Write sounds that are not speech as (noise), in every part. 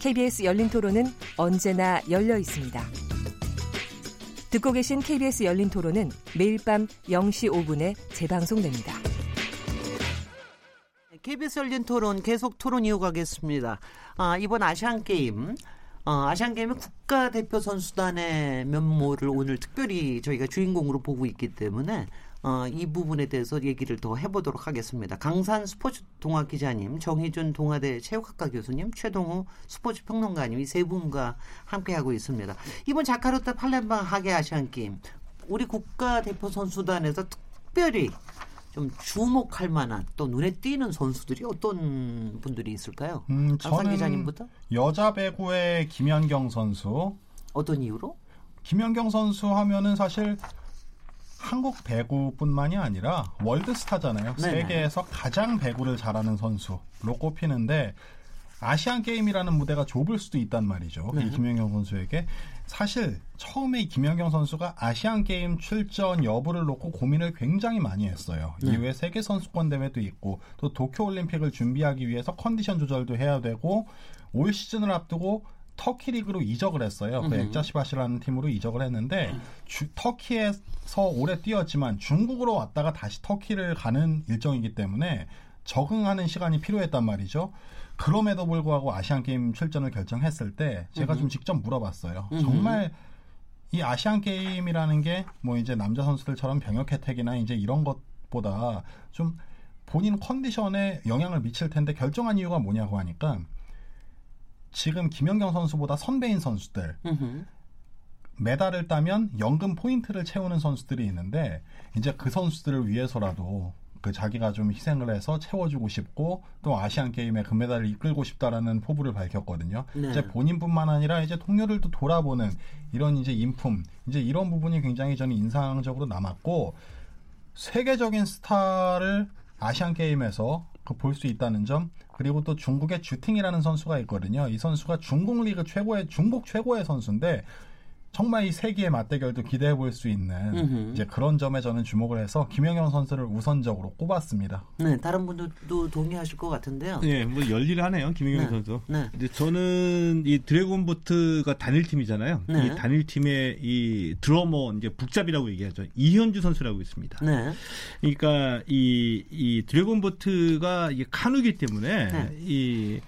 KBS 열린 토론은 언제나 열려 있습니다. 듣고 계신 KBS 열린 토론은 매일 밤 0시 5분에 재방송됩니다. KBS 열린 토론 계속 토론 이어가겠습니다. 아, 이번 아시안 게임 어, 아시안 게임의 국가 대표 선수단의 면모를 오늘 특별히 저희가 주인공으로 보고 있기 때문에 어, 이 부분에 대해서 얘기를 더 해보도록 하겠습니다. 강산 스포츠 동화 기자님, 정희준 동아대 체육학과 교수님, 최동우 스포츠 평론가님 이 세 분과 함께하고 있습니다. 이번 자카르타 팔렘방 하계 아시안 게임 우리 국가 대표 선수단에서 특별히 좀 주목할 만한 또 눈에 띄는 선수들이 어떤 분들이 있을까요? 음, 강산 기자님부터 여자 배구의 김연경 선수 어떤 이유로? 김연경 선수 하면은 사실 한국 배구뿐만이 아니라 월드스타잖아요. 네네. 세계에서 가장 배구를 잘하는 선수로 꼽히는데 아시안 게임이라는 무대가 좁을 수도 있단 말이죠. 네. 이 김연경 선수에게 사실 처음에 이 김연경 선수가 아시안 게임 출전 여부를 놓고 고민을 굉장히 많이 했어요. 네. 이후에 세계 선수권 대회도 있고 또 도쿄 올림픽을 준비하기 위해서 컨디션 조절도 해야 되고 올 시즌을 앞두고 터키 리그로 이적을 했어요. 그. 액자시바시라는 팀으로 이적을 했는데 주- 터키에서 오래 뛰었지만 중국으로 왔다가 다시 터키를 가는 일정이기 때문에 적응하는 시간이 필요했단 말이죠. 그럼에도 불구하고 아시안 게임 출전을 결정했을 때 제가 좀 직접 물어봤어요. 정말 이 아시안 게임이라는 게 뭐 이제 남자 선수들처럼 병역 혜택이나 이제 이런 것보다 좀 본인 컨디션에 영향을 미칠 텐데 결정한 이유가 뭐냐고 하니까 지금 김연경 선수보다 선배인 선수들 음흠. 메달을 따면 연금 포인트를 채우는 선수들이 있는데 이제 그 선수들을 위해서라도 그 자기가 좀 희생을 해서 채워주고 싶고 또 아시안 게임에 금메달을 이끌고 싶다라는 포부를 밝혔거든요. 네. 이제 본인뿐만 아니라 이제 동료들도 돌아보는 이런 이제 인품 이제 이런 부분이 굉장히 저는 인상적으로 남았고 세계적인 스타를 아시안 게임에서 그 볼 수 있다는 점 그리고 또 중국의 주팅이라는 선수가 있거든요. 이 선수가 중국 리그 최고의 중국 최고의 선수인데 정말 이 세기의 맞대결도 기대해 볼 수 있는 음흠. 이제 그런 점에 저는 주목을 해서 김영현 선수를 우선적으로 꼽았습니다. 네, 다른 분들도 동의하실 것 같은데요. 네, 뭐 열일하네요 김영현 네. 선수. 네. 이제 저는 이 드래곤보트가 단일 팀이잖아요. 네. 이 단일 팀의 이 드러머 이제 북잡이라고 얘기하죠. 이현주 선수라고 있습니다. 네. 그러니까 이, 이 드래곤보트가 이게 카누기 때문에 네. 이,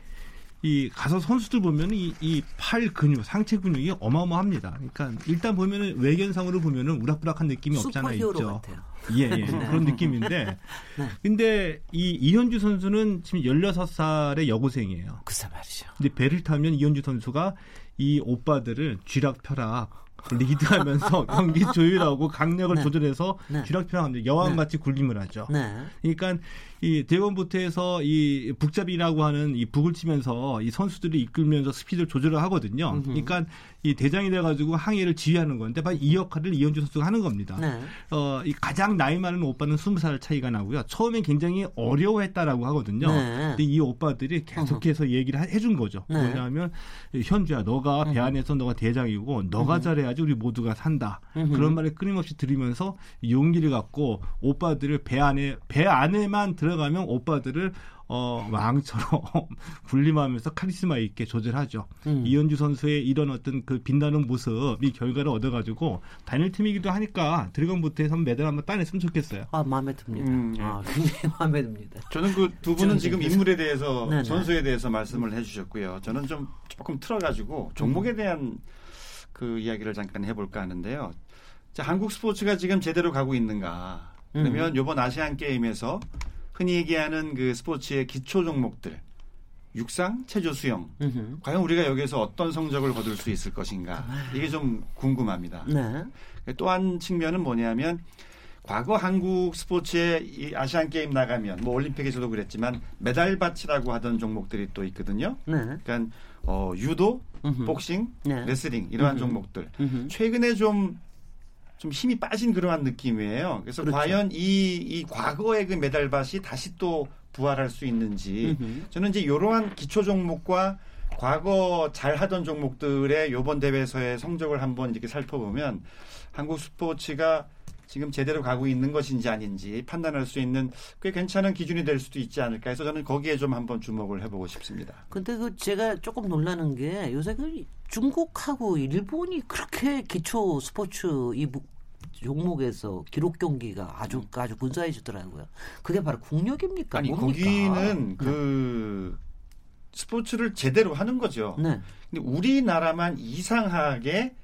이 가서 선수들 보면 이, 이팔 근육, 상체 근육이 어마어마합니다. 그러니까 일단 보면은 외견상으로 보면은 우락부락한 느낌이 없잖아 있죠. 같아요. 예, 예. (laughs) 그런 느낌인데. 네. 근데 이 이현주 선수는 지금 16살의 여고생이에요. 글쎄 말이죠. 근데 배를 타면 이현주 선수가 이 오빠들을 쥐락펴락 리드하면서 (laughs) 경기 조율하고 강력을 네. 조절해서 네. 쥐락펴락하면서 여왕같이 굴림을 하죠. 네. 그러니까 이 대원부터에서 이 북잡이라고 하는 이 북을 치면서 이 선수들이 이끌면서 스피드를 조절을 하거든요. 그러니까 이 대장이 돼가지고 항해를 지휘하는 건데 바로 이 역할을 이현주 선수가 하는 겁니다. 네. 어, 이 가장 나이 많은 오빠는 20살 차이가 나고요. 처음엔 굉장히 어려워했다라고 하거든요. 네. 근데 이 오빠들이 계속해서 얘기를 하- 해준 거죠. 네. 뭐냐면 현주야, 너가 배 안에서 너가 대장이고 너가 잘해야지 우리 모두가 산다. 그런 말을 끊임없이 들으면서 용기를 갖고 오빠들을 배 안에 배 안에만 들어가면 오빠들을 어, 왕처럼 (laughs) 군림하면서 카리스마 있게 조절하죠. 음. 이현주 선수의 이런 어떤 그 빛나는 모습이 결과를 얻어가지고 단일 팀이기도 하니까 드래곤 부트에서 한번 메달 한번 따냈으면 좋겠어요. 아, 마음에 듭니다. 음, 예. 아, 굉장히 (laughs) 마음에 듭니다. 저는 그 두 분은 지금 정진석. 인물에 대해서 네네. 선수에 대해서 말씀을 해주셨고요. 저는 좀 조금 틀어가지고 종목에 대한 그 이야기를 잠깐 해볼까 하는데요. 자, 한국 스포츠가 지금 제대로 가고 있는가? 그러면 이번 아시안 게임에서 흔히 얘기하는 그 스포츠의 기초 종목들, 육상, 체조, 수영. 음흠. 과연 우리가 여기서 어떤 성적을 거둘 수 있을 것인가? 이게 좀 궁금합니다. 네. 또한 측면은 뭐냐면 과거 한국 스포츠의 이 아시안 게임 나가면 뭐 올림픽에서도 그랬지만 메달 받치라고 하던 종목들이 또 있거든요. 네. 그러니까 어, 유도, 음흠. 복싱, 네. 레슬링 이러한 음흠. 종목들. 최근에 좀, 좀 힘이 빠진 그러한 느낌이에요. 그래서 그렇죠. 과연 이, 이 과거의 그 메달밭이 다시 또 부활할 수 있는지 음흠. 저는 이제 이러한 기초 종목과 과거 잘 하던 종목들의 요번 대회에서의 성적을 한번 이렇게 살펴보면 한국 스포츠가 지금 제대로 가고 있는 것인지 아닌지 판단할 수 있는 꽤 괜찮은 기준이 될 수도 있지 않을까 해서 저는 거기에 좀 한번 주목을 해보고 싶습니다. 근데 그 제가 조금 놀라는 게 요새 그 중국하고 일본이 그렇게 기초 스포츠 이 무- 종목에서 기록 경기가 아주 아주 근사해지더라고요. 그게 바로 국력입니까? 아니 뭡니까? 거기는 그 스포츠를 제대로 하는 거죠. 네, 근데 우리나라만 이상하게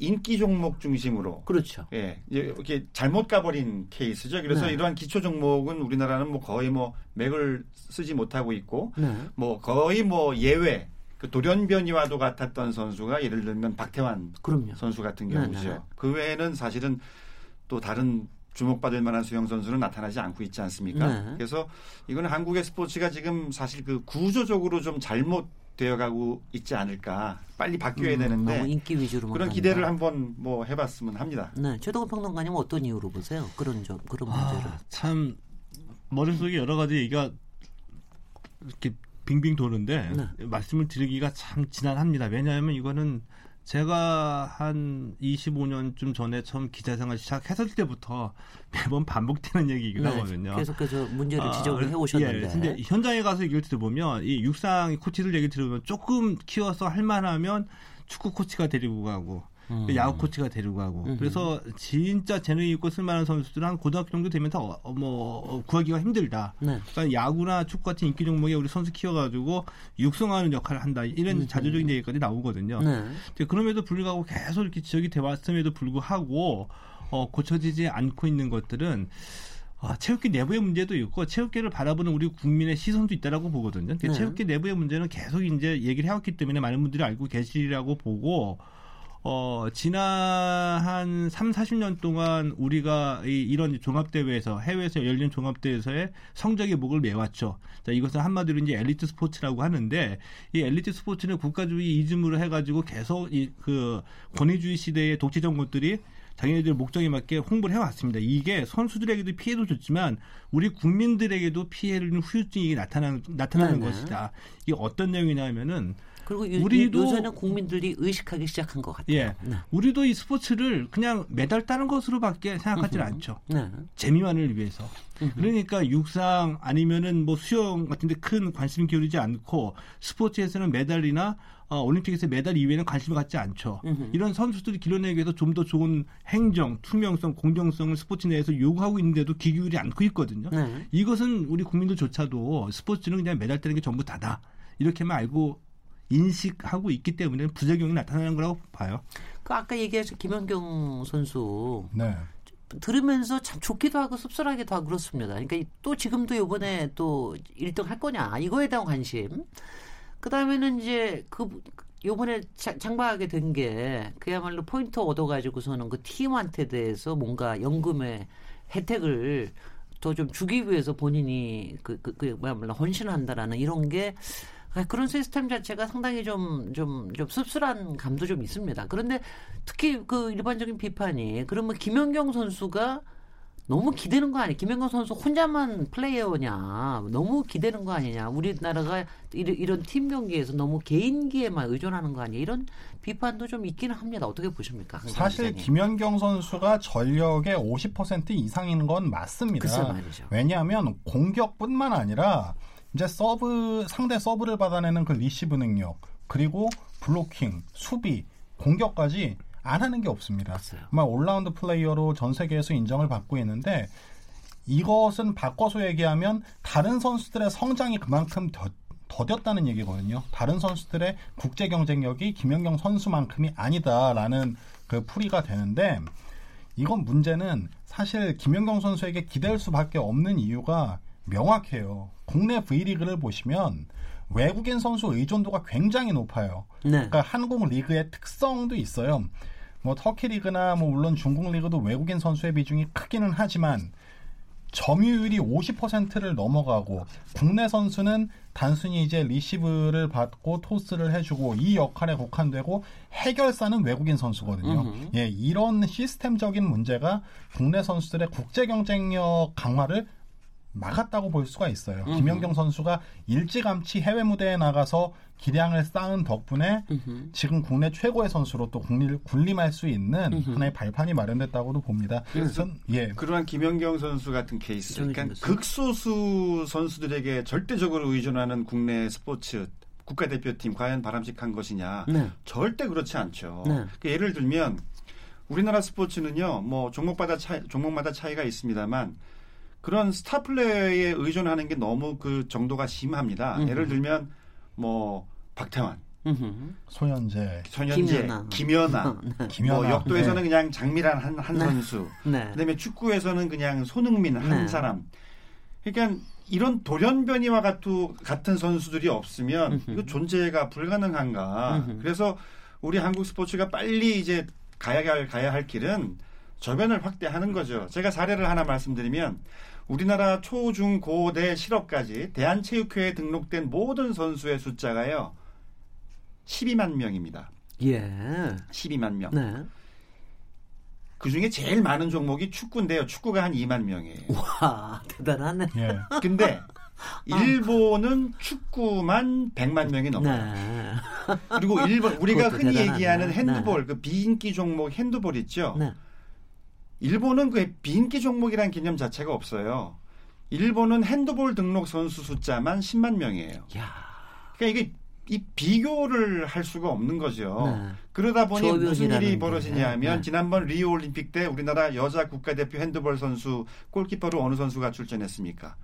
인기 종목 중심으로 그렇죠. 예, 이렇게 잘못 가버린 케이스죠. 그래서 네. 이러한 기초 종목은 우리나라는 뭐 거의 뭐 맥을 쓰지 못하고 있고, 네. 뭐 거의 뭐 예외, 그 돌연변이와도 같았던 선수가 예를 들면 박태환 그럼요. 선수 같은 네, 경우죠. 네. 그 외에는 사실은 또 다른 주목받을 만한 수영 선수는 나타나지 않고 있지 않습니까? 네. 그래서 이거는 한국의 스포츠가 지금 사실 그 구조적으로 좀 잘못 되어 가고 있지 않을까. 빨리 바뀌어야 음, 되는데 너무 인기 위주로만 그런 간다. 기대를 한번 뭐 해봤으면 합니다. 네, 최동훈 평론가님 은 어떤 이유로 보세요? 그런 점, 그런 문제를. 아, 참 머릿속에 여러 가지 얘기가 이렇게 빙빙 도는데 네. 말씀을 드리기가 참 지난합니다. 왜냐하면 이거는 제가 한 25년쯤 전에 처음 기자 생활 시작했을 때부터 매번 반복되는 얘기이긴 하거든요. 네, 계속해서 문제를 아, 지적을 그래서- 해오셨는데. 예, 근데 현장에 가서 얘기를 들어보면 이 육상 코치들 얘기 들으면 조금 키워서 할 만하면 축구 코치가 데리고 가고 음. 야구 코치가 데리고 가고 음흠. 그래서 진짜 재능 있고 쓸만한 선수들은 한 고등학교 정도 되면 다 어, 뭐 어, 구하기가 힘들다. 네. 그러니까 야구나 축구 같은 인기 종목에 우리 선수 키워가지고 육성하는 역할을 한다. 이런 자조적인 얘기까지 나오거든요. 네. 그럼에도 불구하고 계속 이렇게 지적이 돼 왔음에도 불구하고 어, 고쳐지지 않고 있는 것들은 아, 체육계 내부의 문제도 있고 체육계를 바라보는 우리 국민의 시선도 있다라고 보거든요. 네. 체육계 내부의 문제는 계속 이제 얘기를 해왔기 때문에 많은 분들이 알고 계시리라고 보고 어, 지난 한 3, 40년 동안 우리가 이, 이런 종합대회에서 해외에서 열린 종합대회에서의 성적의 목을 메왔죠. 자, 이것은 한마디로 이제 엘리트 스포츠라고 하는데 이 엘리트 스포츠는 국가주의 이즘으로 해가지고 계속 이 그 권위주의 시대의 독재 정권들이 자기네들 목적에 맞게 홍보를 해왔습니다. 이게 선수들에게도 피해도 줬지만 우리 국민들에게도 피해를 주는 후유증이 나타나는, 나타나는 네네. 것이다. 이게 어떤 내용이냐면은 그리고 요, 우리도- 요새는 국민들이 의식하기 시작한 것 같아요. 예, 네. 우리도 이 스포츠를 그냥 메달 따는 것으로밖에 생각하지는 않죠. 네. 재미만을 위해서. 그러니까 육상 아니면은 뭐 수영 같은데 큰 관심 기울이지 않고 스포츠에서는 메달이나 어, 올림픽에서 메달 이외에는 관심을 갖지 않죠. 이런 선수들이 길러내기 위해서 좀 더 좋은 행정, 투명성, 공정성을 스포츠 내에서 요구하고 있는데도 귀 기울이 않고 있거든요. 네. 이것은 우리 국민들조차도 스포츠는 그냥 메달 따는 게 전부 다다. 이렇게만 알고 인식하고 있기 때문에 부작용이 나타나는 거라고 봐요. 그 아까 얘기하신 김연경 선수 네. 들으면서 참 좋기도 하고 씁쓸하기도 하고 그렇습니다. 그러니까 또 지금도 이번에 또 1등 할 거냐 이거에 대한 관심. 그 다음에는 이제 그 요번에 자- 장바하게 된 게 그야말로 포인트 얻어가지고서는 그 팀한테 대해서 뭔가 연금의 혜택을 더 좀 주기 위해서 본인이 그, 그, 그, 뭐야말로 헌신한다라는 이런 게 아, 그런 시스템 자체가 상당히 좀, 좀, 좀 씁쓸한 감도 좀 있습니다. 그런데 특히 그 일반적인 비판이 그러면 김연경 선수가 너무 기대는 거 아니야? 김연경 선수 혼자만 플레이어냐? 너무 기대는 거 아니냐? 우리나라가 이런, 이런 팀 경기에서 너무 개인기에만 의존하는 거 아니야? 이런 비판도 좀 있기는 합니다. 어떻게 보십니까? 강 사실 기자님? 김연경 선수가 전력의 50% 이상인 건 맞습니다. 왜냐하면 공격뿐만 아니라 이제 서브 상대 서브를 받아내는 그 리시브 능력 그리고 블로킹, 수비, 공격까지 안 하는 게 없습니다. 맞아요. 정말 올라운드 플레이어로 전 세계에서 인정을 받고 있는데 이것은 바꿔서 얘기하면 다른 선수들의 성장이 그만큼 더, 더뎠다는 얘기거든요. 다른 선수들의 국제 경쟁력이 김연경 선수만큼이 아니다라는 그 풀이가 되는데 이건 문제는 사실 김연경 선수에게 기댈 수밖에 없는 이유가 명확해요. 국내 V리그를 보시면 외국인 선수 의존도가 굉장히 높아요. 네. 그러니까 한국 리그의 특성도 있어요. 뭐 터키 리그나 뭐 물론 중국 리그도 외국인 선수의 비중이 크기는 하지만 점유율이 50%를 넘어가고 국내 선수는 단순히 이제 리시브를 받고 토스를 해주고 이 역할에 국한되고 해결사는 외국인 선수거든요. 음흠. 예, 이런 시스템적인 문제가 국내 선수들의 국제 경쟁력 강화를 막았다고 볼 수가 있어요. 음흠. 김연경 선수가 일찌감치 해외 무대에 나가서 기량을 쌓은 덕분에 음흠. 지금 국내 최고의 선수로 또 국리를 군림할 수 있는 음흠. 하나의 발판이 마련됐다고도 봅니다. 그래서 전- 예. 그러한 김연경 선수 같은 케이스, 그러니까? 극소수 선수들에게 절대적으로 의존하는 국내 스포츠 국가대표팀 과연 바람직한 것이냐? 네. 절대 그렇지 않죠. 네. 그러니까 예를 들면 우리나라 스포츠는요, 뭐 종목마다 차이, 종목마다 차이가 있습니다만 그런 스타 플레이에 의존하는 게 너무 그 정도가 심합니다. 음흠. 예를 들면 뭐 박태환, 음흠. 소현재, 전현재, 김연아. 김연아, (laughs) 네. 김연아. 뭐 역도에서는 네. 그냥 장미란 한, 한 네. 선수, 네. 그다음에 축구에서는 그냥 손흥민 한 네. 사람. 그러니까 이런 돌연변이와 같은 같은 선수들이 없으면 음흠. 이거 존재가 불가능한가. 그래서 우리 한국 스포츠가 빨리 이제 가야 할 가야 할 길은 저변을 확대하는 거죠. 제가 사례를 하나 말씀드리면 우리나라 초, 중, 고, 대 실업까지 대한체육회에 등록된 모든 선수의 숫자가요. 12만 명입니다. 예. 12만 명. 네. 그 중에 제일 많은 종목이 축구인데요. 축구가 한 2만 명이에요. 와, 대단하네. 예. 근데 (laughs) 일본은 축구만 100만 명이 넘어요. 네. 그리고 일본 우리가 흔히 대단하네. 얘기하는 핸드볼 그 비인기 종목 핸드볼 있죠. 네. 일본은 그 비인기 종목이라는 개념 자체가 없어요. 일본은 핸드볼 등록 선수 숫자만 10만 명이에요. 야. 그러니까 이게 이 비교를 할 수가 없는 거죠. 네. 그러다 보니 무슨 일이 게. 벌어지냐면 네. 지난번 리오 올림픽 때 우리나라 여자 국가대표 핸드볼 선수 골키퍼로 어느 선수가 출전했습니까?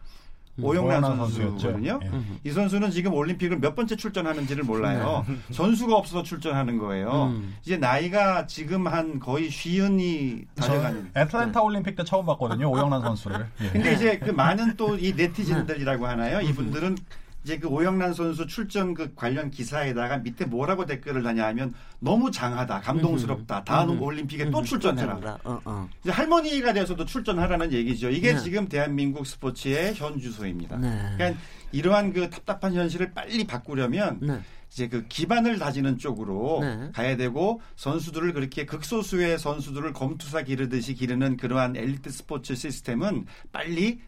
음. 오영란 선수거든요. 예. 음. 이 선수는 지금 올림픽을 몇 번째 출전하는지를 몰라요. (laughs) 선수가 없어서 출전하는 거예요. 네. 음. 이제 나이가 지금 한 거의 쉬은이 저 다려가는. 애틀랜타 올림픽 때 처음 봤거든요. 오영란 선수를. (laughs) 예. 근데 이제 그 많은 또 이 네티즌들이라고 음. 하나요? 이분들은 이제 그 오영란 선수 출전 그 관련 기사에다가 밑에 뭐라고 댓글을 다냐 하면 너무 장하다, 감동스럽다. 다음 음. 올림픽에 또 출전해라. 출전해라. 어, 어. 이제 할머니가 돼서도 출전하라는 얘기죠. 이게 네. 지금 대한민국 스포츠의 현 주소입니다. 네. 그러니까 이러한 그 답답한 현실을 빨리 바꾸려면 네. 이제 그 기반을 다지는 쪽으로 네. 가야 되고 선수들을 그렇게 극소수의 선수들을 검투사 기르듯이 기르는 그러한 엘리트 스포츠 시스템은 빨리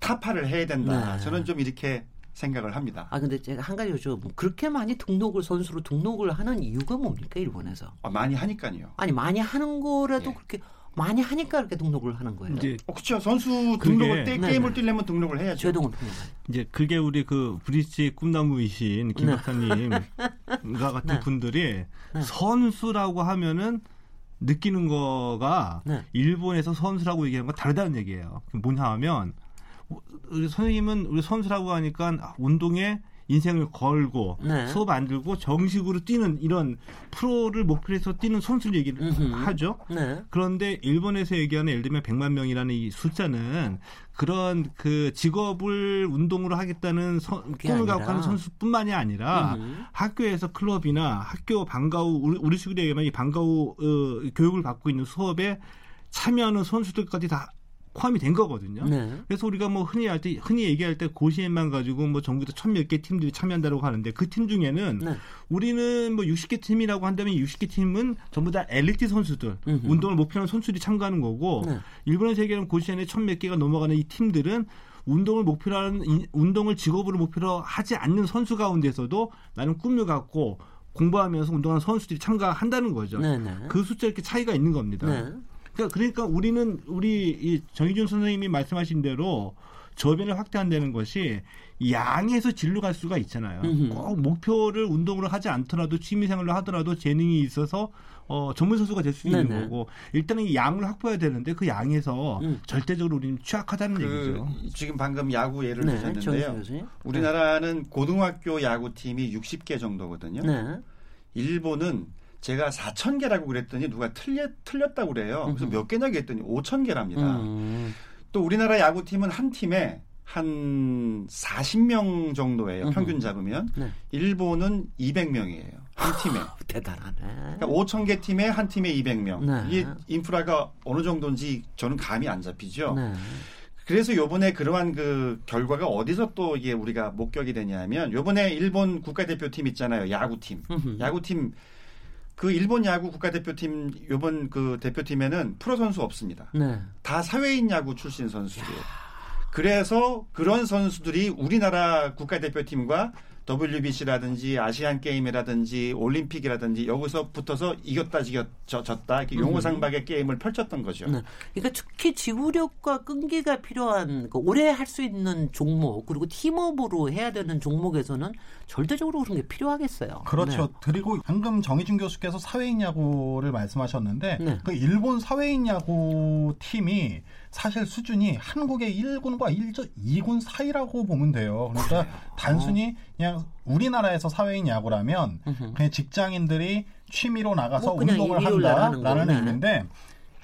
타파를 해야 된다. 네. 저는 좀 이렇게 생각을 합니다. 아 근데 제가 한 가지 여쭤 그렇게 많이 등록을 선수로 등록을 하는 이유가 뭡니까 일본에서? 아, 많이 하니까요. 아니 많이 하는 거라도 예. 그렇게 많이 하니까 그렇게 등록을 하는 거예요. 이제 어, 그렇죠. 선수 등록을 때 네, 게임을 네. 뛰려면 등록을 해야죠. 제동을 통해. 이제 그게 우리 그 브릿지 꿈나무이신 김 네. 박사님과 같은 (laughs) 네. 분들이 선수라고 하면은 느끼는 거가 네. 일본에서 선수라고 얘기하는 건 다르다는 얘기예요. 뭐냐 하면 우리 선생님은 우리 선수라고 하니까 운동에 인생을 걸고 네. 수업 안 들고 정식으로 뛰는 이런 프로를 목표로 해서 뛰는 선수를 얘기를 음흠. 하죠. 네. 그런데 일본에서 얘기하는 예를 들면 100만 명이라는 이 숫자는 그런 그 직업을 운동으로 하겠다는 선- 그게 꿈을 갖고 아니라. 하는 선수뿐만이 아니라 음흠. 학교에서 클럽이나 학교 방과후 우리, 우리 식으로 얘기하면 이 방과후 어, 교육을 받고 있는 수업에 참여하는 선수들까지 다 포함이 된 거거든요. 네. 그래서 우리가 뭐 흔히 할 때 흔히 얘기할 때 고시에만 가지고 뭐 전국에서 천몇 개 팀들이 참여한다고 하는데 그 팀 중에는 네. 우리는 뭐 60개 팀이라고 한다면 60개 팀은 전부 다 엘리트 선수들, 음흠. 운동을 목표하는 선수들이 참가하는 거고 네. 일본에서 얘기하는 고시안에 천몇 개가 넘어가는 이 팀들은 운동을 목표로 하는 이- 운동을 직업으로 목표로 하지 않는 선수 가운데서도 나는 꿈을 갖고 공부하면서 운동하는 선수들이 참가한다는 거죠. 네. 네. 그 숫자 이렇게 차이가 있는 겁니다. 네. 그러니까, 그러니까 우리는 우리 이 정희준 선생님이 말씀하신 대로 저변을 확대한다는 것이 양에서 질로 갈 수가 있잖아요. 음흠. 꼭 목표를 운동으로 하지 않더라도 취미생활로 하더라도 재능이 있어서 어, 전문 선수가 될 수 있는 네네. 거고 일단은 이 양을 확보해야 되는데 그 양에서 음. 절대적으로 우리는 취약하다는 그 얘기죠. 지금 방금 야구 예를 네. 드셨는데요. 교수님. 우리나라는 고등학교 야구팀이 60개 정도거든요. 네. 일본은 제가 4천 개라고 그랬더니 누가 틀렸, 틀렸다고 그래요. 그래서. 몇 개냐 그랬더니 5천 개랍니다. 음. 또 우리나라 야구팀은 한 팀에 한 40명 정도예요. 평균 잡으면. 네. 일본은 200명이에요. 한 팀에. (laughs) 대단하네. 그러니까 5천 개 팀에 한 팀에 200명. 네. 이게 인프라가 어느 정도인지 저는 감이 안 잡히죠. 네. 그래서 요번에 그러한 그 결과가 어디서 또 이게 우리가 목격이 되냐면 요번에 일본 국가대표팀 있잖아요. 야구팀. 야구팀 그 일본 야구 국가대표팀 요번 그 대표팀에는 프로 선수 없습니다. 네. 다 사회인 야구 출신 선수들이에요. 그래서 그런 선수들이 우리나라 국가대표팀과 WBC라든지 아시안 게임이라든지 올림픽이라든지 여기서 붙어서 이겼다 지겼 졌- 졌다 이렇게 용호상박의 게임을 펼쳤던 거죠. 네. 그러니까 특히 지구력과 끈기가 필요한 그 오래 할 수 있는 종목 그리고 팀업으로 해야 되는 종목에서는 절대적으로 그런 게 필요하겠어요. 그렇죠. 네. 그리고 방금 정희준 교수께서 사회인 야구를 말씀하셨는데 네. 그 일본 사회인 야구 팀이 사실 수준이 한국의 1군과 2군 사이라고 보면 돼요. 그러니까 단순히 그냥 우리나라에서 사회인 야구라면 그냥 직장인들이 취미로 나가서 뭐 운동을 한다라는. 의미인데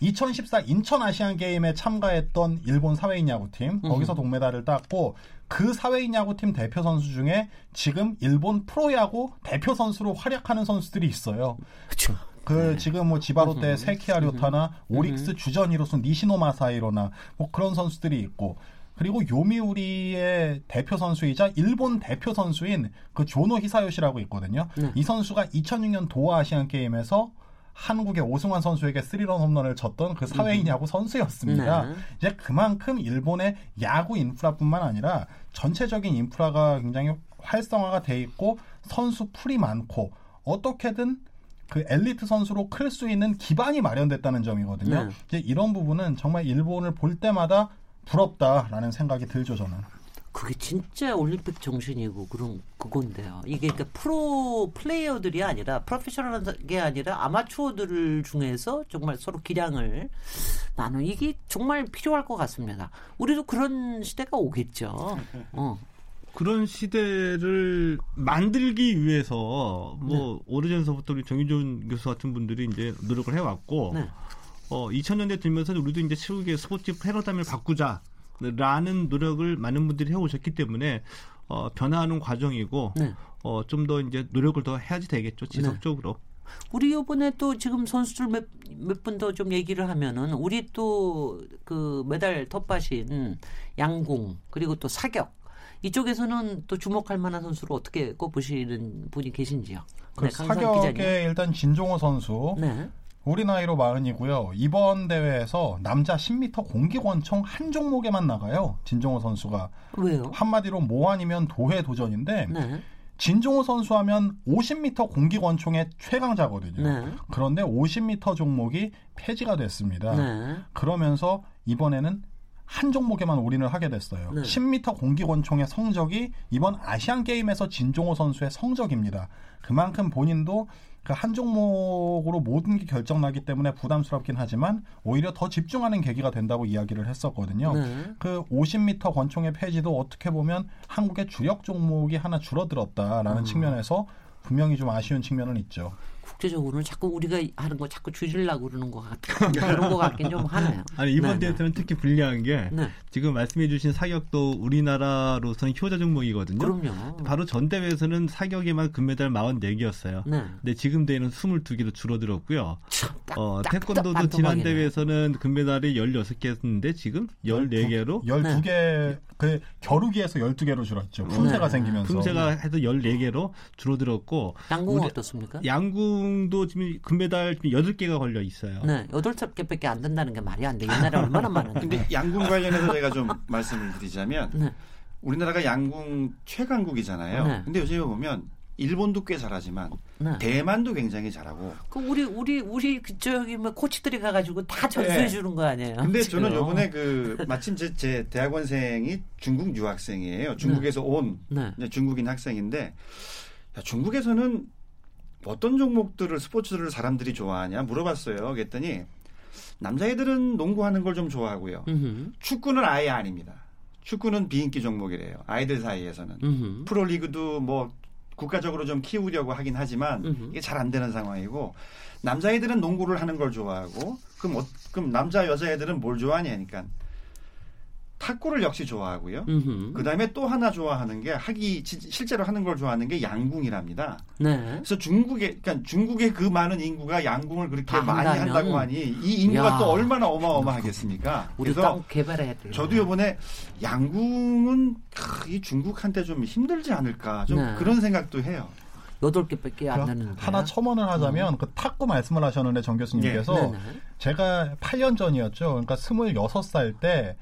2014 인천 아시안 게임에 참가했던 일본 사회인 야구팀 거기서 동메달을 땄고 그 사회인 야구팀 대표 선수 중에 지금 일본 프로야구 대표 선수로 활약하는 선수들이 있어요. 그렇죠. 그 지금 뭐 지바롯데 세키아 료타나 오릭스 주전 이로서 니시노 마사이로나 뭐 그런 선수들이 있고 그리고 요미우리의 대표 선수이자 일본 대표 선수인 그 조노 히사요시라고 있거든요. 이 선수가 2006년 도하 아시안 게임에서 한국의 오승환 선수에게 스리런 홈런을 쳤던 그 사회인 야구 선수였습니다. 네. 이제 그만큼 일본의 야구 인프라뿐만 아니라 전체적인 인프라가 굉장히 활성화가 돼 있고 선수 풀이 많고 어떻게든 그 엘리트 선수로 클 수 있는 기반이 마련됐다는 점이거든요. 네. 이제 이런 부분은 정말 일본을 볼 때마다 부럽다라는 생각이 들죠 저는. 그게 진짜 올림픽 정신이고 그런 그건데요. 이게 그러니까 프로 플레이어들이 아니라 프로페셔널게 아니라 아마추어들 중에서 정말 서로 기량을 나는 이게 정말 필요할 것 같습니다. 우리도 그런 시대가 오겠죠. 어. 그런 시대를 만들기 위해서 뭐 오래전서부터 우리 정의준 교수 같은 분들이 이제 노력을 해왔고 네. 어 2000년대 들면서 우리도 이제 최후의 스포츠 패러다임을 바꾸자라는 노력을 많은 분들이 해오셨기 때문에 어 변화하는 과정이고 네. 어좀 더 이제 노력을 더 해야지 되겠죠 지속적으로. 우리 요번에 또 지금 선수들 몇 몇 분 더 좀 얘기를 하면은 우리 또 그 메달 텃밭인 양궁 그리고 또 사격 이쪽에서는 또 주목할 만한 선수를 어떻게 꼽으시는 분이 계신지요? 그 강상 사격의 일단 진종호 선수 네. 우리 나이로 마흔이고요. 이번 대회에서 남자 10m 공기권총 한 종목에만 나가요. 진종호 선수가 왜요? 한마디로 모 아니면 도회 도전인데 네. 진종호 선수 하면 50m 공기권총의 최강자거든요. 네. 그런데 50m 종목이 폐지가 됐습니다. 네. 그러면서 이번에는 한 종목에만 올인을 하게 됐어요. 네. 10m 공기권총의 성적이 이번 아시안 게임에서 진종호 선수의 성적입니다. 그만큼 본인도 그 한 종목으로 모든 게 결정나기 때문에 부담스럽긴 하지만 오히려 더 집중하는 계기가 된다고 이야기를 했었거든요. 네. 그 50m 권총의 폐지도 어떻게 보면 한국의 주력 종목이 하나 줄어들었다라는 음. 측면에서 분명히 좀 아쉬운 측면은 있죠. 국제적으로는 자꾸 우리가 하는 거 자꾸 줄이려고 그러는 것 같, (laughs) 그런 것 같긴 좀 하네요. 아니 이번 네, 대회에서는 특히 불리한 게 네. 지금 말씀해주신 사격도 우리나라로서는 효자 종목이거든요. 그럼요. 바로 전 대회에서는 사격에만 금메달 44개였어요. 네. 근데 지금 대회는 22개로 줄어들었고요. 참, 딱, 어, 딱 태권도도 반토막이네. 지난 대회에서는 금메달이 16개였는데 지금 14개로 12개 그 겨루기에서 12개로 줄었죠. 품새가 네. 생기면서. 품새가 해서 14개로 줄어들었고 양궁은 우리- 어떻습니까? 양궁 도 지금 금메달 지금 8개가 걸려 있어요. 네, 여덟 개밖에 안 된다는 게 말이 안 돼. 옛날에 얼마나 많은데. 근데 양궁 관련해서 제가 좀 말씀을 드리자면 네. 우리나라가 양궁 최강국이잖아요. 네. 근데 요즘에 보면 일본도 꽤 잘하지만 네. 대만도 굉장히 잘하고 그 우리 우리 우리 그쪽이 뭐 코치들이 가가지고 다 전수해 네. 주는 거 아니에요? 근데 지금? 저는 요번에 그 마침 제, 제 대학원생이 중국 유학생이에요. 중국에서 온 네. 중국인 학생인데 야, 중국에서는 어떤 종목들을 스포츠들을 사람들이 좋아하냐 물어봤어요. 그랬더니 남자애들은 농구하는 걸 좀 좋아하고요. 음흠. 축구는 아예 아닙니다. 축구는 비인기 종목이래요. 아이들 사이에서는 음흠. 프로리그도 뭐 국가적으로 좀 키우려고 하긴 하지만 음흠. 이게 잘 안 되는 상황이고 남자애들은 농구를 하는 걸 좋아하고 그럼 어- 그럼 남자 여자애들은 뭘 좋아하냐니까 탁구를 역시 좋아하고요. 그 다음에 또 하나 좋아하는 게 하기 지- 실제로 하는 걸 좋아하는 게 양궁이랍니다. 네. 그래서 중국의 그러니까 중국의 그 많은 인구가 양궁을 그렇게 다 많이 한다면. 한다고 하니 이 인구가 야. 또 얼마나 어마어마하겠습니까? 우리 그래서 딱 개발해야 돼. 저도 이번에 양궁은 크, 이 중국한테 좀 힘들지 않을까 좀 네. 그런 생각도 해요. 여덟 개밖에 안그 되는데. 하나 첨언을 하자면 그 탁구 말씀을 하셨는데 정 교수님께서 네네. 제가 8년 전이었죠. 그러니까 26살 때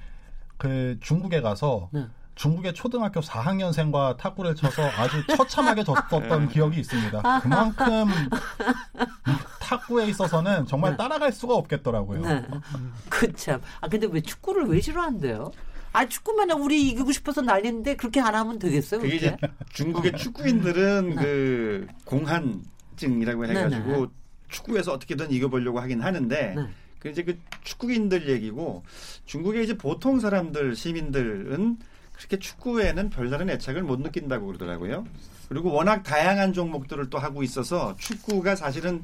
그 중국에 가서 네. 중국의 초등학교 4학년생과 탁구를 쳐서 아주 처참하게 졌었던 (laughs) 네. 기억이 있습니다. 그만큼 이 탁구에 있어서는 정말 따라갈 수가 없겠더라고요. 네. 그 참. 아 근데 왜 축구를 왜 싫어한대요? 아 축구만 우리 이기고 싶어서 난리인데 그렇게 안 하면 되겠어요? 그게 이제? 중국의 축구인들은 그 공한증이라고 해가지고 네. 네네. 축구에서 어떻게든 이겨보려고 하긴 하는데 네. 그 이제 그 축구인들 얘기고 중국의 이제 보통 사람들 시민들은 그렇게 축구에는 별다른 애착을 못 느낀다고 그러더라고요. 그리고 워낙 다양한 종목들을 또 하고 있어서 축구가 사실은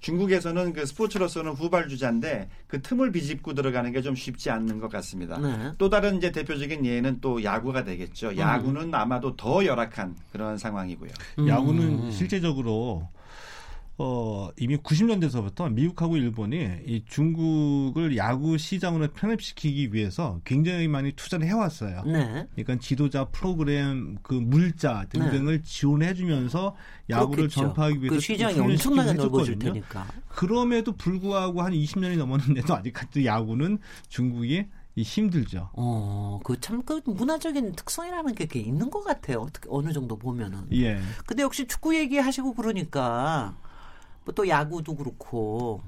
중국에서는 그 스포츠로서는 후발주자인데 그 틈을 비집고 들어가는 게 좀 쉽지 않는 것 같습니다. 네. 또 다른 이제 대표적인 예는 또 야구가 되겠죠. 야구는 아마도 더 열악한 그런 상황이고요. 음. 야구는 실제적으로 어, 이미 90년대서부터 미국하고 일본이 이 중국을 야구 시장으로 편입시키기 위해서 굉장히 많이 투자를 해왔어요. 네. 그러니까 지도자 프로그램 그 물자 등등을 지원해주면서 야구를 그렇겠죠. 전파하기 위해서 그 시장이 엄청나게 넓어질. 테니까. 그럼에도 불구하고 한 20년이 넘었는데도 (laughs) 아직까지 야구는 중국이 이 힘들죠. 어, 그 참 그 문화적인 특성이라는 게 있는 것 같아요. 어떻게 어느 정도 보면은. 예. 근데 역시 축구 얘기하시고 그러니까 뭐 또 야구도 그렇고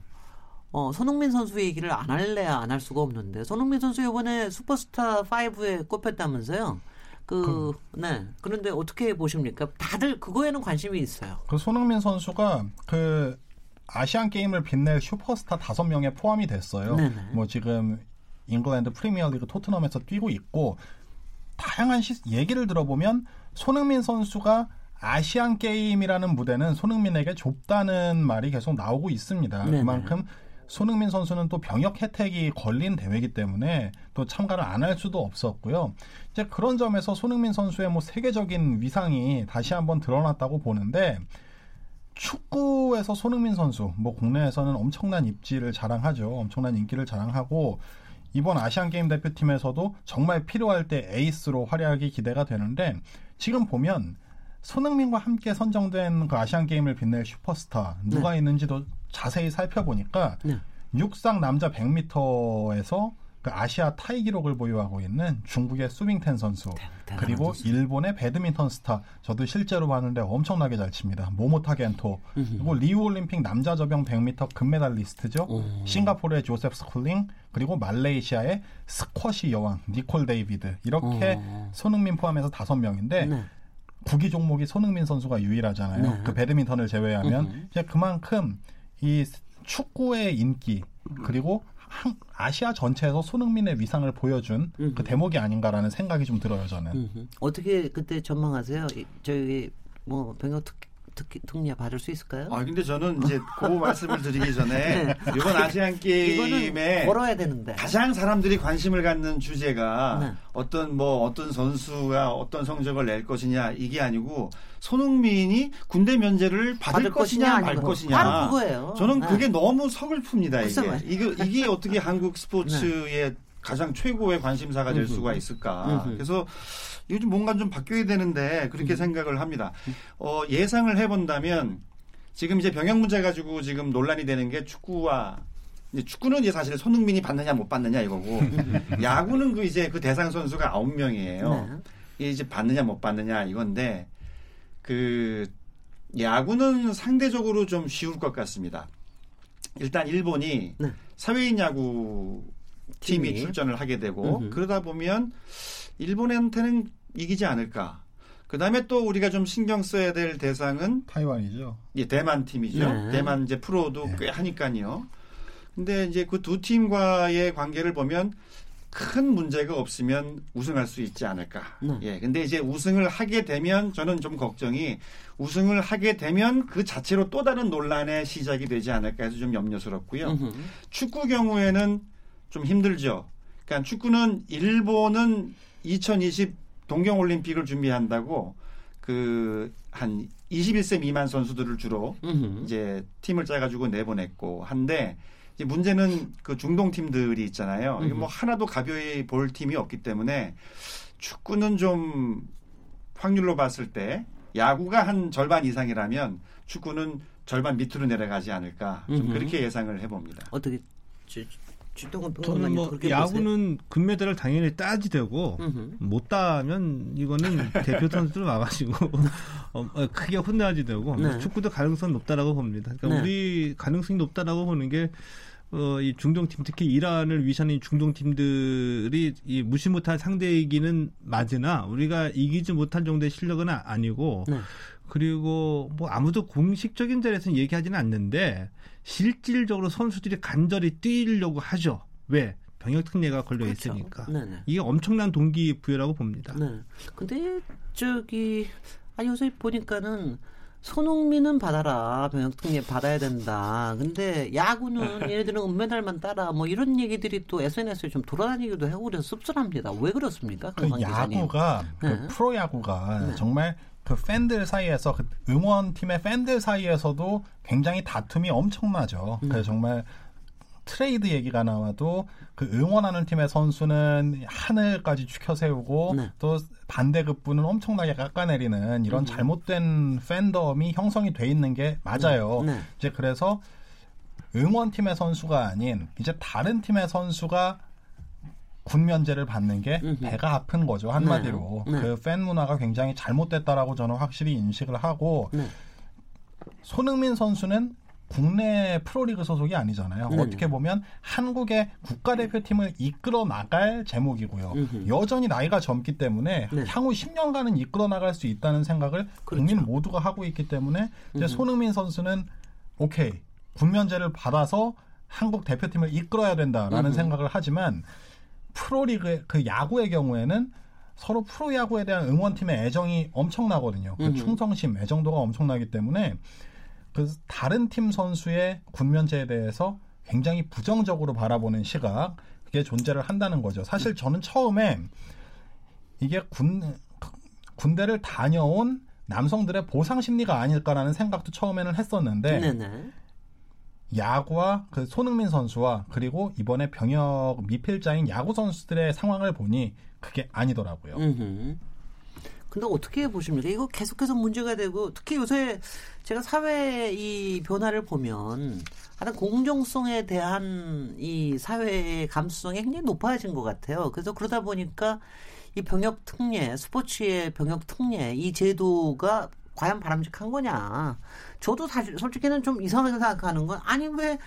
어, 손흥민 선수 얘기를 안 할래야 안 할 수가 없는데 손흥민 선수 이번에 슈퍼스타 5에 꼽혔다면서요. 그, 네. 그런데 어떻게 보십니까? 다들 그거에는 관심이 있어요. 그 손흥민 선수가 그 아시안 게임을 빛낼 슈퍼스타 다섯 명에 포함이 됐어요. 네네. 뭐 지금 잉글랜드 프리미어리그 토트넘에서 뛰고 있고 다양한 시, 얘기를 들어보면 손흥민 선수가 아시안 게임이라는 무대는 손흥민에게 좁다는 말이 계속 나오고 있습니다. 네네. 그만큼 손흥민 선수는 또 병역 혜택이 걸린 대회이기 때문에 또 참가를 안 할 수도 없었고요. 이제 그런 점에서 손흥민 선수의 뭐 세계적인 위상이 다시 한번 드러났다고 보는데 축구에서 손흥민 선수, 뭐 국내에서는 엄청난 입지를 자랑하죠. 엄청난 인기를 자랑하고 이번 아시안 게임 대표팀에서도 정말 필요할 때 에이스로 활약이 기대가 되는데 지금 보면 손흥민과 함께 선정된 그 아시안 게임을 빛낼 슈퍼스타 누가 있는지도 자세히 살펴보니까 네. 육상 남자 100m에서 그 아시아 타이 기록을 보유하고 있는 중국의 수빙텐 선수 대단한 그리고 선수. 일본의 배드민턴 스타 저도 실제로 봤는데 엄청나게 잘 칩니다 모모타 겐토 그리고 리우 올림픽 남자 접영 100m 금메달리스트죠 오. 싱가포르의 조셉 스쿨링 그리고 말레이시아의 스쿼시 여왕 니콜 데이비드 이렇게 어. 손흥민 포함해서 다섯 명인데 네. 구기 종목이 손흥민 선수가 유일하잖아요. 네. 그 배드민턴을 제외하면 이제 그만큼 이 축구의 인기 그리고 한- 아시아 전체에서 손흥민의 위상을 보여준 그 대목이 아닌가라는 생각이 좀 들어요 저는. 음흠. 어떻게 그때 전망하세요? 이- 저희 뭐 병역 특, 특, 특례 받을 수 있을까요? 아 근데 저는 이제 그 (laughs) 말씀을 드리기 전에 네. 이번 아시안 게임에 걸어야 되는데. 가장 사람들이 관심을 갖는 주제가 네. 어떤 뭐 어떤 선수가 어떤 성적을 낼 것이냐 이게 아니고 손흥민이 군대 면제를 받을, 받을 것이냐, 것이냐 말. 것이냐. 바로 그거예요. 저는 네. 그게 너무 서글픕니다. 이게 말이에요. 이게 어떻게 한국 스포츠의 가장 최고의 관심사가 될 수가 있을까? 그래서 좀 뭔가 좀 바뀌어야 되는데 그렇게 생각을 합니다. 어, 예상을 해본다면 지금 이제 병역 문제 가지고 지금 논란이 되는 게 축구와 축구는 이제 사실 손흥민이 받느냐 못 받느냐 이거고 (laughs) 야구는 그 이제 그 대상 선수가 아홉 명이에요. 네. 이제 받느냐 못 받느냐 이건데 그 야구는 상대적으로 좀 쉬울 것 같습니다. 일단 일본이 네. 사회인 야구 팀이 팀이. 출전을 하게 되고 음흠. 그러다 보면 일본한테는 이기지 않을까. 그 다음에 또 우리가 좀 신경 써야 될 대상은 타이완이죠. 예, 대만 팀이죠. 네. 대만 이제 프로도 네. 꽤 하니까요. 근데 이제 그 두 팀과의 관계를 보면 큰 문제가 없으면 우승할 수 있지 않을까. 네. 예. 근데 이제 우승을 하게 되면 저는 좀 걱정이 우승을 하게 되면 그 자체로 또 다른 논란의 시작이 되지 않을까 해서 좀 염려스럽고요. 음흠. 축구 경우에는 좀 힘들죠. 그러니까 축구는 일본은 2020 동경 올림픽을 준비한다고 그 한 21세 미만 선수들을 주로 음흠. 이제 팀을 짜가지고 내보냈고 한데 이제 문제는 그 중동 팀들이 있잖아요. 이게 뭐 하나도 가벼이 볼 팀이 없기 때문에 축구는 좀 확률로 봤을 때 야구가 한 절반 이상이라면 축구는 절반 밑으로 내려가지 않을까 좀 음흠. 그렇게 예상을 해봅니다. 어떻게 주, 주동은 저는 평론가님 뭐 그렇게 보세요? 야구는 금메달을 당연히 따야지 되고. 못 따면 이거는 대표 선수를 와가지고 (laughs) 어, 어, 크게 혼나야지 되고 네. 축구도 가능성 이 높다라고 봅니다. 그러니까 네. 우리 가능성이 높다라고 보는 게 어, 이 중동 팀 특히 이란을 위시하는 중동 팀들이 이 무시 못할 상대이기는 맞으나 우리가 이기지 못할 정도의 실력은 아- 아니고 네. 그리고 뭐 아무도 공식적인 자리에서는 얘기하지는 않는데 실질적으로 선수들이 간절히 뛰려고 하죠. 왜? 병역 특례가 걸려 그렇죠. 있으니까. 네네. 이게 엄청난 동기부여라고 봅니다. 네. 근데 저기 아 요새 보니까는 손흥민은 받아라 병역특례 받아야 된다. 근데 야구는 (laughs) 얘네들은 은메달만 따라 뭐 이런 얘기들이 또 SNS에 좀 돌아다니기도 하고 그래서 씁쓸합니다. 왜 그렇습니까? 그? 야구가 그 네. 프로야구가 정말 그 팬들 사이에서 그 응원팀의 팬들 사이에서도 굉장히 다툼이 엄청나죠. 네. 그 정말 트레이드 얘기가 나와도 그 응원하는 팀의 선수는 하늘까지 추켜 세우고 네. 또 반대급부는 엄청나게 깎아내리는 이런 잘못된 팬덤이 형성이 돼 있는 게 맞아요. 네. 이제 그래서 응원팀의 선수가 아닌 이제 다른 팀의 선수가 군면제를 받는 게 음흠. 배가 아픈 거죠 한마디로 네. 네. 그팬 문화가 굉장히 잘못됐다라고 저는 확실히 인식을 하고 네. 손흥민 선수는 국내 프로리그 소속이 아니잖아요. 네. 어떻게 보면 한국의 국가대표팀을 이끌어 나갈 제목이고요. 음흠. 여전히 나이가 젊기 때문에 네. 향후 10년간은 이끌어 나갈 수 있다는 생각을 그렇죠. 국민 모두가 하고 있기 때문에 이제. 손흥민 선수는 오케이 군면제를 받아서 한국 대표팀을 이끌어야 된다라는 음흠. 생각을 하지만 프로리그 그 야구의 경우에는 서로 프로야구에 대한 응원팀의 애정이 엄청나거든요. 그 음흠. 충성심, 애정도가 엄청나기 때문에 그 다른 팀 선수의 군면제에 대해서 굉장히 부정적으로 바라보는 시각 그게 존재를 한다는 거죠. 사실 저는 처음에 이게 군 군대를 다녀온 남성들의 보상 심리가 아닐까라는 생각도 처음에는 했었는데 네네. 야구와 그 손흥민 선수와 그리고 이번에 병역 미필자인 야구 선수들의 상황을 보니 그게 아니더라고요. 근데 어떻게 보십니까? 이거 계속해서 문제가 되고 특히 요새 제가 사회 이 변화를 보면 하여튼 공정성에 대한 이 사회의 감수성이 굉장히 높아진 것 같아요. 그래서 그러다 보니까 이 병역 특례, 스포츠의 병역 특례 이 제도가 과연 바람직한 거냐? 저도 사실 솔직히는 좀 이상하게 생각하는 건 아니 왜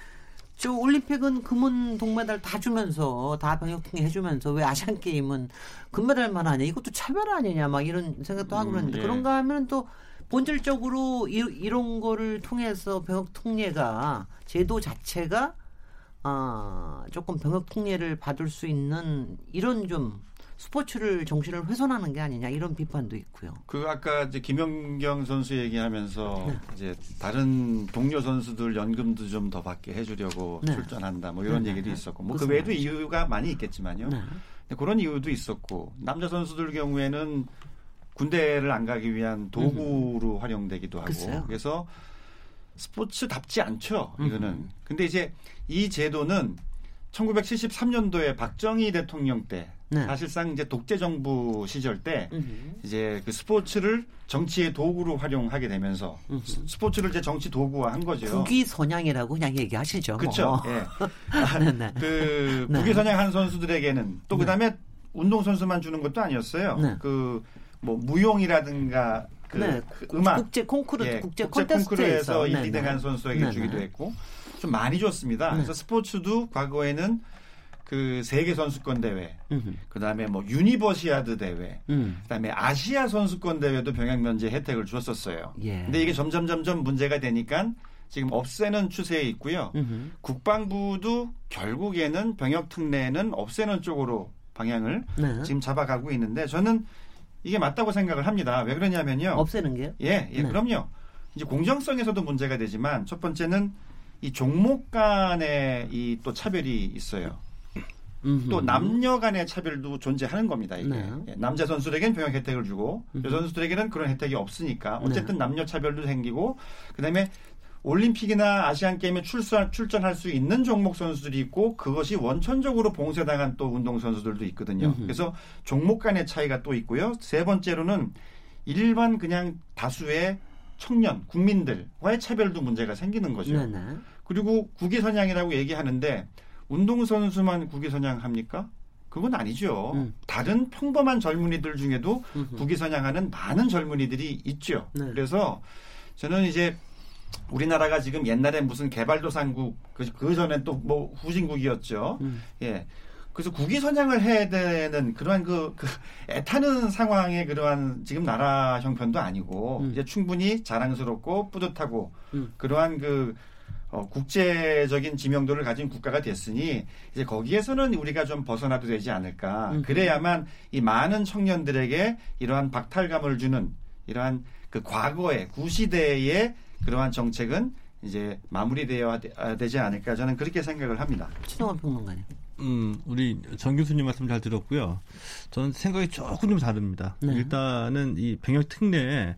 저 올림픽은 금은 동메달 다 주면서 다 병역특례 해주면서 왜 아시안 게임은 금메달만 하냐 이것도 차별 아니냐 막 이런 생각도 하고 음, 그러는데 예. 그런가 하면 또 본질적으로 이, 이런 거를 통해서 병역특례가 제도 자체가 아 조금 병역특례를 받을 수 있는 이런 좀 스포츠를 정신을 훼손하는 게 아니냐 이런 비판도 있고요. 그 아까 이제 김연경 선수 얘기하면서 네. 이제 다른 동료 선수들 연금도 좀 더 받게 해주려고 네. 출전한다 뭐 이런 네, 얘기도 네. 있었고 뭐 그 외에도? 이유가 많이 있겠지만요. 네. 근데 그런 이유도 있었고 남자 선수들 경우에는 군대를 안 가기 위한 도구로 활용되기도 하고 음. 글쎄요. 그래서 스포츠답지 않죠 이거는 음. 근데 이제 이 제도는 1973년도에 박정희 대통령 때 네. 사실상 이제 독재 정부 시절 때 음흠. 이제 그 스포츠를 정치의 도구로 활용하게 되면서. 스- 스포츠를 이제 정치 도구화한 거죠. 국위 선양이라고 그냥 얘기하시죠. 그렇죠. 뭐. 예. 네네. (laughs) 그 네. 국위 선양한 선수들에게는 또 그다음에 운동 선수만 주는 것도 아니었어요. 네. 그뭐 무용이라든가 그, 네. 그 음악 국제 콩쿠르 예, 국제, 국제 콘테스트에서 콩쿠르에서 네네. 1등한 선수에게 네네. 주기도 했고 좀 많이 줬습니다. 네. 그래서 스포츠도 과거에는 그 세계 선수권 대회, 음흠. 그다음에 뭐 유니버시아드 대회, 음. 그다음에 아시아 선수권 대회도 병역 면제 혜택을 줬었어요. 예. 근데 이게 점점 점점 문제가 되니까 지금 없애는 추세에 있고요. 음흠. 국방부도 결국에는 병역 특례는 없애는 쪽으로 방향을 네. 지금 잡아가고 있는데 저는 이게 맞다고 생각을 합니다. 왜 그러냐면요. 없애는 게요? 예, 예, 네. 그럼요. 이제 공정성에서도 문제가 되지만 첫 번째는 이 종목 간의 이 또 차별이 있어요. 음흠. 또 남녀 간의 차별도 존재하는 겁니다. 이게 네. 예, 남자 선수들에겐 병역 혜택을 주고 여자 선수들에게는 그런 혜택이 없으니까 어쨌든 네. 남녀 차별도 생기고 그다음에 올림픽이나 아시안 게임에 출전 출전할 수 있는 종목 선수들이 있고 그것이 원천적으로 봉쇄당한 또 운동 선수들도 있거든요. 음흠. 그래서 종목 간의 차이가 또 있고요. 세 번째로는 일반 그냥 다수의 청년 국민들과의 차별도 문제가 생기는 거죠. 네네. 그리고 국위 선양이라고 얘기하는데 운동선수만 국위선양합니까? 그건 아니죠. 음. 다른 평범한 젊은이들 중에도 음흠. 국위선양하는 많은 젊은이들이 있죠. 네. 그래서 저는 이제 우리나라가 지금 옛날에 무슨 개발도상국 그, 그 전에 또 뭐 후진국이었죠. 음. 예. 그래서 국위 선양을 해야 되는 그러한 그, 그 애타는 상황의 그러한 지금 나라 형편도 아니고 음. 이제 충분히 자랑스럽고 뿌듯하고 음. 그러한 그 어, 국제적인 지명도를 가진 국가가 됐으니 이제 거기에서는 우리가 좀 벗어나도 되지 않을까. 음. 그래야만 이 많은 청년들에게 이러한 박탈감을 주는 이러한 그 과거의 구시대의 그러한 정책은 이제 마무리되어야 되- 아, 되지 않을까 저는 그렇게 생각을 합니다. 신동환 평론가님. 음, 우리 정 교수님 말씀 잘 들었고요. 저는 생각이 조금 좀 다릅니다. 네. 일단은 이 병역 특례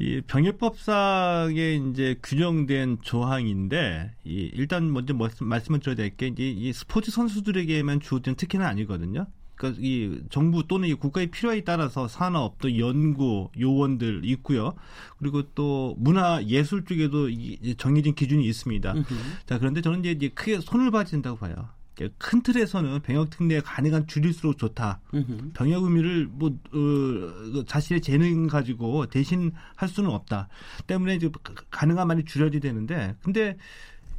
이 병역법상에 이제 규정된 조항인데 이 일단 먼저 말씀, 말씀을 드려야 될 게 이제 이 스포츠 선수들에게만 주어진 특혜는 아니거든요. 그러니까 이 정부 또는 이 국가의 필요에 따라서 산업 또 연구 요원들 있고요. 그리고 또 문화 예술 쪽에도 이 정해진 기준이 있습니다. 음흠. 자, 그런데 저는 이제, 이제 크게 손을 봐야 된다고 봐요. 이렇게 큰 틀에서는 병역 특례 가능한 줄일수록 좋다. 음흠. 병역 의미를 뭐 어, 자신의 재능 가지고 대신 할 수는 없다. 때문에 이제 가능한 많이 줄여야 되는데, 근데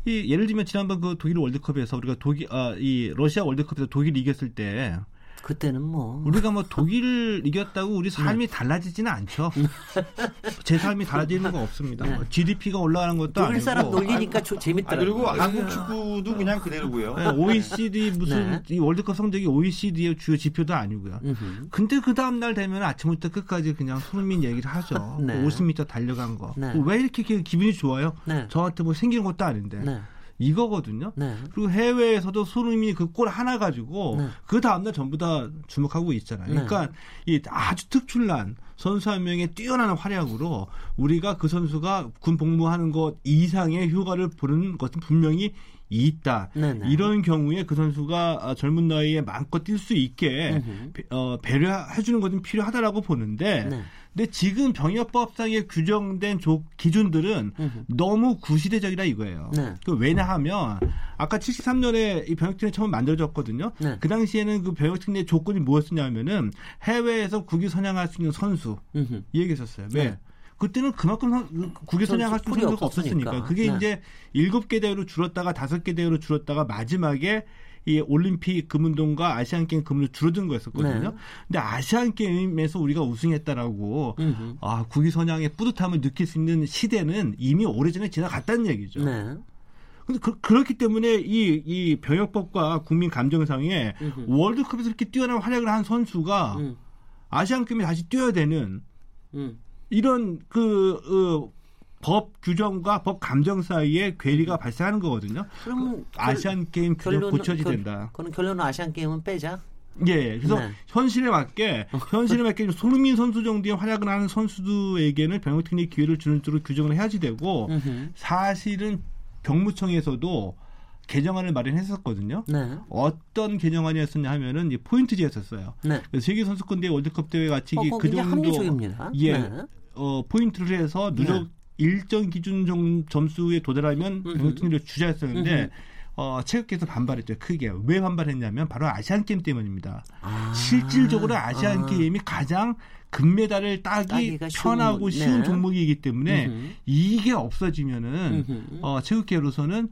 이 예를 들면 지난번 그 독일 월드컵에서 우리가 독일 아 이 러시아 월드컵에서 독일 이겼을 때 그때는 뭐 우리가 뭐 독일을 이겼다고 우리 삶이 네. 달라지지는 않죠. (laughs) 제 삶이 달라지는 건 없습니다. 네. 뭐 GDP가 올라가는 것도 독일 아니고. 사람 놀리니까 조- 아, 재밌더라고요. 그리고 한국 축구도 그냥 그대로고요. 네, OECD 무슨 네. 이 월드컵 성적이 OECD의 주요 지표도 아니고요. 근데 그 다음 날 되면 아침부터 끝까지 그냥 손흥민 얘기를 하죠. 네. 뭐 50m 달려간 거. 네. 왜 이렇게 기- 기분이 좋아요? 네. 저한테 뭐 생기는 것도 아닌데. 네. 이거거든요. 네. 그리고 해외에서도 손흥민이 그 골 하나 가지고 네. 그 다음날 전부 다 주목하고 있잖아요. 네. 그러니까 이 아주 특출난 선수 한 명의 뛰어난 활약으로 우리가 그 선수가 군 복무하는 것 이상의 효과를 보는 것은 분명히 있다. 네, 네. 이런 경우에 그 선수가 아, 젊은 나이에 마음껏 뛸 수 있게. 배- 어, 배려해 주는 것은 필요하다라고 보는데 네. 근데 지금 병역법상에 규정된 조, 기준들은. 너무 구시대적이라 이거예요. 네. 그 왜냐하면 아까 73년에 이 병역특례 처음 만들어졌거든요. 네. 그 당시에는 그 병역특례 조건이 무엇이냐면은 해외에서 국위 선양할 수 있는 선수 음흠. 이 얘기했었어요. 왜? 네. 그때는 그만큼 선수 선양할 수 있는 선수가 없었으니까. 없었으니까. 그게 네. 이제 일곱 개 대회로 줄었다가 다섯 개 대회로 줄었다가 마지막에 이 올림픽 금운동과 아시안 게임 금으로 줄어든 거였었거든요. 네. 근데 아시안 게임에서 우리가 우승했다라고 음흠. 아 국위 선양의 뿌듯함을 느낄 수 있는 시대는 이미 오래전에 지나갔다는 얘기죠. 네. 근데 그, 렇기 때문에 이, 이 병역법과 국민 감정상에 음흠. 월드컵에서 이렇게 뛰어난 활약을 한 선수가 음. 아시안 게임에 다시 뛰어야 되는 음. 이런 그, 어, 법 규정과 법 감정 사이에 괴리가 발생하는 거거든요. 그러면 아시안 게임 규정 결- 된다. 그런 결론은 아시안 게임은 빼자. 예, 그래서 네. 현실에 맞게 (laughs) 현실에 맞게 손흥민 선수 정도의 활약을 하는 선수들에게는 병역특례 기회를 주는 쪽으로 규정을 해야지 되고. 사실은 병무청에서도 개정안을 마련했었거든요. 네. 어떤 개정안이었었냐 하면은 이 포인트제였었어요. 네. 세계 선수권 대회 월드컵 대회 같이 어, 그 정도 합리적입니다. 예, 네. 어, 포인트를 해서 누적 일정 기준 점, 점수에 도달하면. 병역특례를 주자 했었는데. 어, 체육계에서 반발했죠. 크게. 왜 반발했냐면 바로 아시안 게임 때문입니다. 아. 실질적으로 아시안 아. 게임이 가장 금메달을 따기 쉬운 편하고 건- 쉬운 네. 종목이기 때문에 음흠. 이게 없어지면은. 어, 체육계로서는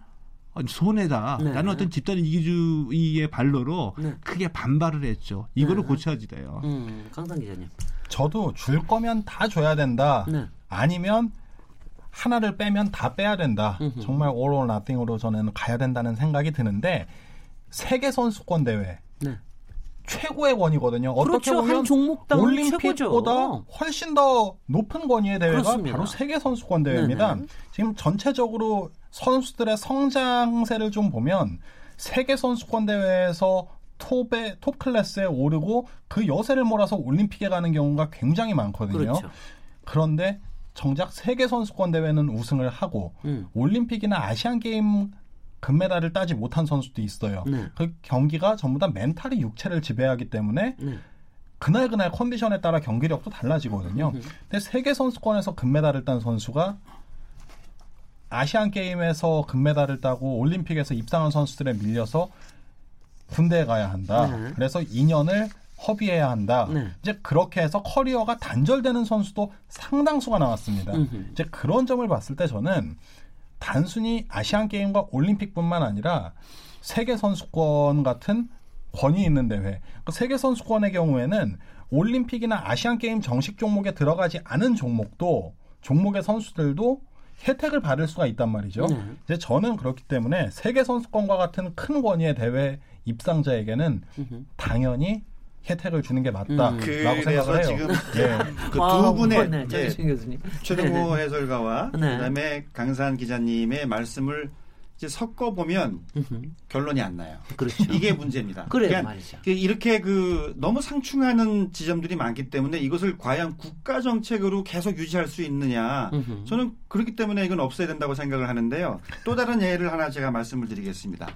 어, 손해다. 네. 라는 어떤 집단 이기주의의 발로로 네. 크게 반발을 했죠. 이거를 네. 고쳐야지 돼요. 음, 강상 기자님. 저도 줄 거면 다 줘야 된다. 네. 아니면 하나를 빼면 다 빼야 된다. 음흠. 정말 all or nothing으로 저는 가야 된다는 생각이 드는데 세계 선수권 대회 네. 최고의 권위거든요. 어떻게 그렇죠. 보면 한 종목당 올림픽보다 최고죠. 훨씬 더 높은 권위의 대회가 그렇습니다. 바로 세계 선수권 대회입니다. 네네. 지금 전체적으로 선수들의 성장세를 좀 보면 세계 선수권 대회에서 톱에 톱 클래스에 오르고 그 여세를 몰아서 올림픽에 가는 경우가 굉장히 많거든요. 그렇죠. 그런데 정작 세계 선수권 대회는 우승을 하고 음. 올림픽이나 아시안 게임 금메달을 따지 못한 선수도 있어요. 네. 그 경기가 전부 다 멘탈이 육체를 지배하기 때문에 네. 그날 그날 컨디션에 따라 경기력도 달라지거든요. 음. 근데 세계 선수권에서 금메달을 딴 선수가 아시안 게임에서 금메달을 따고 올림픽에서 입상한 선수들에 밀려서 군대에 가야 한다. 네. 그래서 2년을 허비해야 한다. 네. 이제 그렇게 해서 커리어가 단절되는 선수도 상당수가 나왔습니다. 음흠. 이제 그런 점을 봤을 때 저는 단순히 아시안 게임과 올림픽뿐만 아니라 세계 선수권 같은 권위 있는 대회. 그 세계 선수권의 경우에는 올림픽이나 아시안 게임 정식 종목에 들어가지 않은 종목도 종목의 선수들도 혜택을 받을 수가 있단 말이죠. 네. 이제 저는 그렇기 때문에 세계 선수권과 같은 큰 권위의 대회 입상자에게는 음흠. 당연히 혜택을 주는 게 맞다라고 음. 생각을 그래서 해요. 지금 예. 그 아, 두 분의 네, 예, 정신 교수님. 최동호 해설가와 네. 그다음에 강산 기자님의 말씀을 이제 섞어 보면. 결론이 안 나요. 그렇죠. 이게 문제입니다. 그래요, 그러니까 말이죠. 그 이렇게 그 너무 상충하는 지점들이 많기 때문에 이것을 과연 국가 정책으로 계속 유지할 수 있느냐? 음흠. 저는 그렇기 때문에 이건 없어야 된다고 생각을 하는데요. 또 다른 예를 하나 제가 말씀을 드리겠습니다.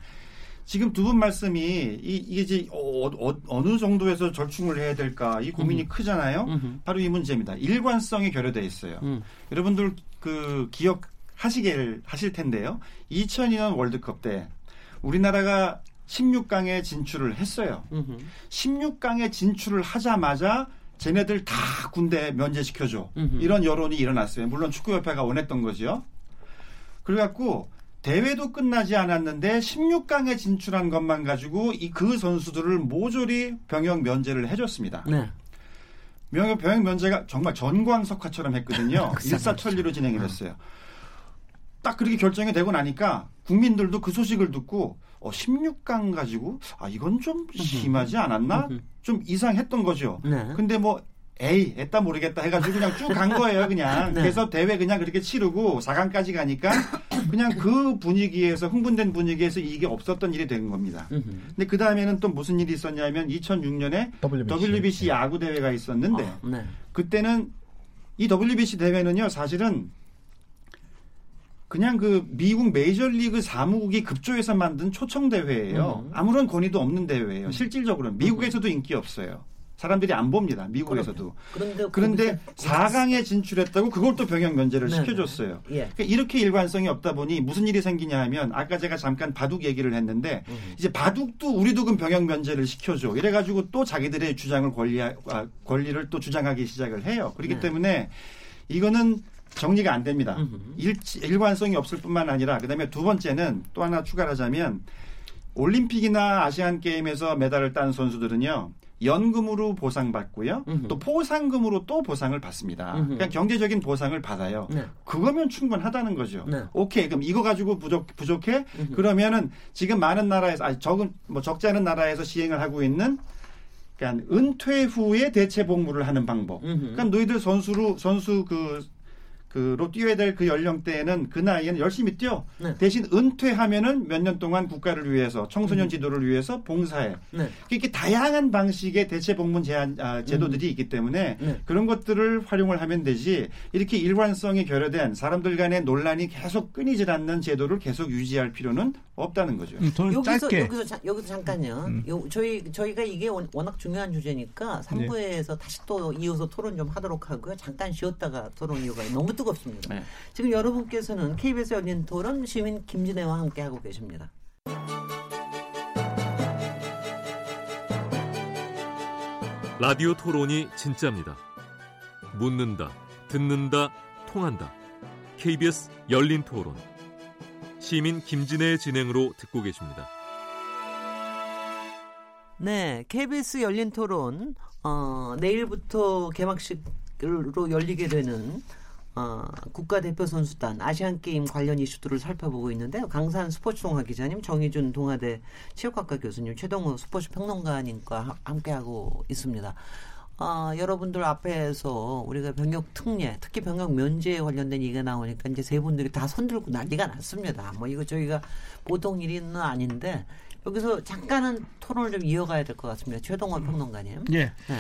지금 두 분 말씀이 이, 이게 이제 어, 느 정도에서 절충을 해야 될까 이 고민이 크잖아요. 음흠. 바로 이 문제입니다. 일관성이 결여돼 있어요. 음. 여러분들 그 기억하시길 하실 텐데요. 2002년 월드컵 때 우리나라가 16강에 진출을 했어요. 음흠. 16강에 진출을 하자마자 쟤네들 다 군대 면제시켜줘. 이런 여론이 일어났어요. 물론 축구협회가 원했던 거죠. 그래갖고 대회도 끝나지 않았는데 16강에 진출한 것만 가지고 이 그 선수들을 모조리 병역 면제를 해줬습니다. 네. 병역, 병역 면제가 정말 전광석화처럼 했거든요. (laughs) 일사천리로 진행이 됐어요. 딱 그렇게 결정이 되고 나니까 국민들도 그 소식을 듣고 어, 16강 가지고 아 이건 좀 심하지 않았나? 좀 이상했던 거죠. 네. 근데 뭐 에이, 했다 모르겠다 해가지고 그냥 쭉 간 거예요, 그냥. (laughs) 네. 그래서 대회 그냥 그렇게 치르고 4강까지 가니까 그냥 그 분위기에서, 흥분된 분위기에서 이게 없었던 일이 된 겁니다. 근데 그 다음에는 또 무슨 일이 있었냐면 2006년에 WBC. WBC 야구 대회가 있었는데 아, 네. 그때는 이 WBC 대회는요, 사실은 그냥 그 미국 메이저리그 사무국이 급조해서 만든 초청 대회예요. 음. 아무런 권위도 없는 대회예요. 실질적으로는 미국에서도 인기 없어요. 사람들이 안 봅니다. 미국에서도. 그런데 그런데 거기서 4강에 진출했다고 그걸 또 병역 면제를 네, 시켜줬어요. 네. 예. 그러니까 이렇게 일관성이 없다 보니 무슨 일이 생기냐 하면 아까 제가 잠깐 바둑 얘기를 했는데 음. 이제 바둑도 우리도 그 병역 면제를 시켜줘. 이래가지고 또 자기들의 주장을 권리 아, 권리를 또 주장하기 시작을 해요. 그렇기 네. 때문에 이거는 정리가 안 됩니다. 음흠. 일, 일관성이 없을 뿐만 아니라 그다음에 두 번째는 또 하나 추가하자면 올림픽이나 아시안 게임에서 메달을 딴 선수들은요. 연금으로 보상받고요. 음흠. 또 포상금으로 또 보상을 받습니다. 음흠. 그러니까 경제적인 보상을 받아요. 네. 그거면 충분하다는 거죠. 네. 오케이, 그럼 이거 가지고 부족, 부족해? 음흠. 그러면은 지금 많은 나라에서, 아니, 적은, 뭐 적지 않은 나라에서 시행을 하고 있는 그러니까 은퇴 후에 대체 복무를 하는 방법. 그러니까 너희들 선수로, 선수 그, 그로 뛰어야 될 그 연령대에는 그 나이에는 열심히 뛰어. 네. 대신 은퇴하면은 몇 년 동안 국가를 위해서 청소년 지도를 위해서 봉사해. 네. 이렇게 다양한 방식의 대체 복무 제한 아, 제도들이 있기 때문에 네. 그런 것들을 활용을 하면 되지 이렇게 일관성이 결여된 사람들 간의 논란이 계속 끊이질 않는 제도를 계속 유지할 필요는 없다는 거죠. 음, 저는 여기서 짧게 여기서 자, 여기서 잠깐요. 음. 요, 저희 저희가 이게 원- 워낙 중요한 주제니까 3부에서 다시 또 이어서 토론 좀 하도록 하고요. 잠깐 쉬었다가 토론 이유가 너무 뜨겁습니다. 네. 지금 여러분께서는 KBS 열린 토론 시민 김진애와 함께 하고 계십니다. 라디오 토론이 진짜입니다. 묻는다, 듣는다, 통한다. KBS 열린 토론. 시민 김진애의 진행으로 듣고 계십니다. 네, KBS 열린 토론 어, 내일부터 개막식으로 열리게 되는 어, 국가대표 선수단 아시안 게임 관련 이슈들을 살펴보고 있는데요. 강산 스포츠동화 기자님, 정희준 동아대 체육학과 교수님, 최동우 스포츠 평론가님과 하- 함께하고 있습니다. 어, 여러분들 앞에서 우리가 병역 특례, 특히 병역 면제에 관련된 얘기가 나오니까 이제 세 분들이 다 손들고 난리가 났습니다. 뭐 이거 저희가 보통 일은 아닌데 여기서 잠깐은 토론을 좀 이어가야 될 것 같습니다. 최동원 평론가님. 예. 네.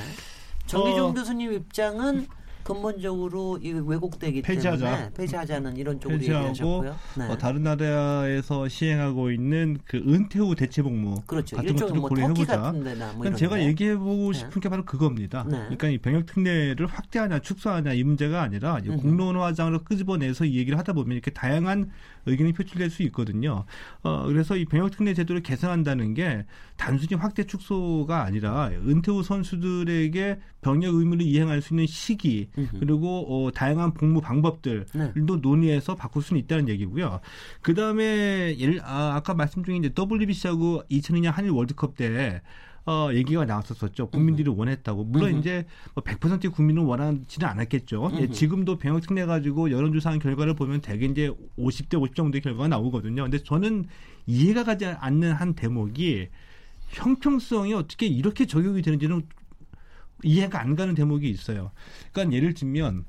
정기종 어. 교수님 입장은 근본적으로 이 왜곡되기 폐지하자. 때문에 폐지하자는 이런 쪽으로 폐지하고. 네. 어, 다른 나라에서 시행하고 있는 그 은퇴 후 대체 복무 그렇죠. 같은 것들을 뭐 고려해보자. 같은 데나 뭐 그러니까 제가 데. 얘기해보고 네. 싶은 게 바로 그겁니다. 네. 그러니까 이 병역 특례를 확대하냐 축소하냐 이 문제가 아니라 이 음흠. 공론화장으로 끄집어내서 이 얘기를 하다 보면 이렇게 다양한 의견이 표출될 수 있거든요. 어, 그래서 이 병역 특례 제도를 개선한다는 게 단순히 확대 축소가 아니라 은퇴 후 선수들에게 병역 의무를 이행할 수 있는 시기 음흠. 그리고 어, 다양한 복무 방법들도 네. 논의해서 바꿀 수는 있다는 얘기고요. 그 다음에 예를 아, 아까 말씀 중에 이제 WBC하고 2002년 한일 월드컵 때 어, 얘기가 나왔었었죠. 국민들이 원했다고. 물론 음흠. 이제 뭐 100%의 국민은 원하지는 않았겠죠. 예. 지금도 병역 특례 가지고 여론조사한 결과를 보면 대개 이제 50대 50 정도의 결과가 나오거든요. 근데 저는 이해가 가지 않는 한 대목이 형평성이 어떻게 이렇게 적용이 되는지는 이해가 안 가는 대목이 있어요. 그러니까 예를 들면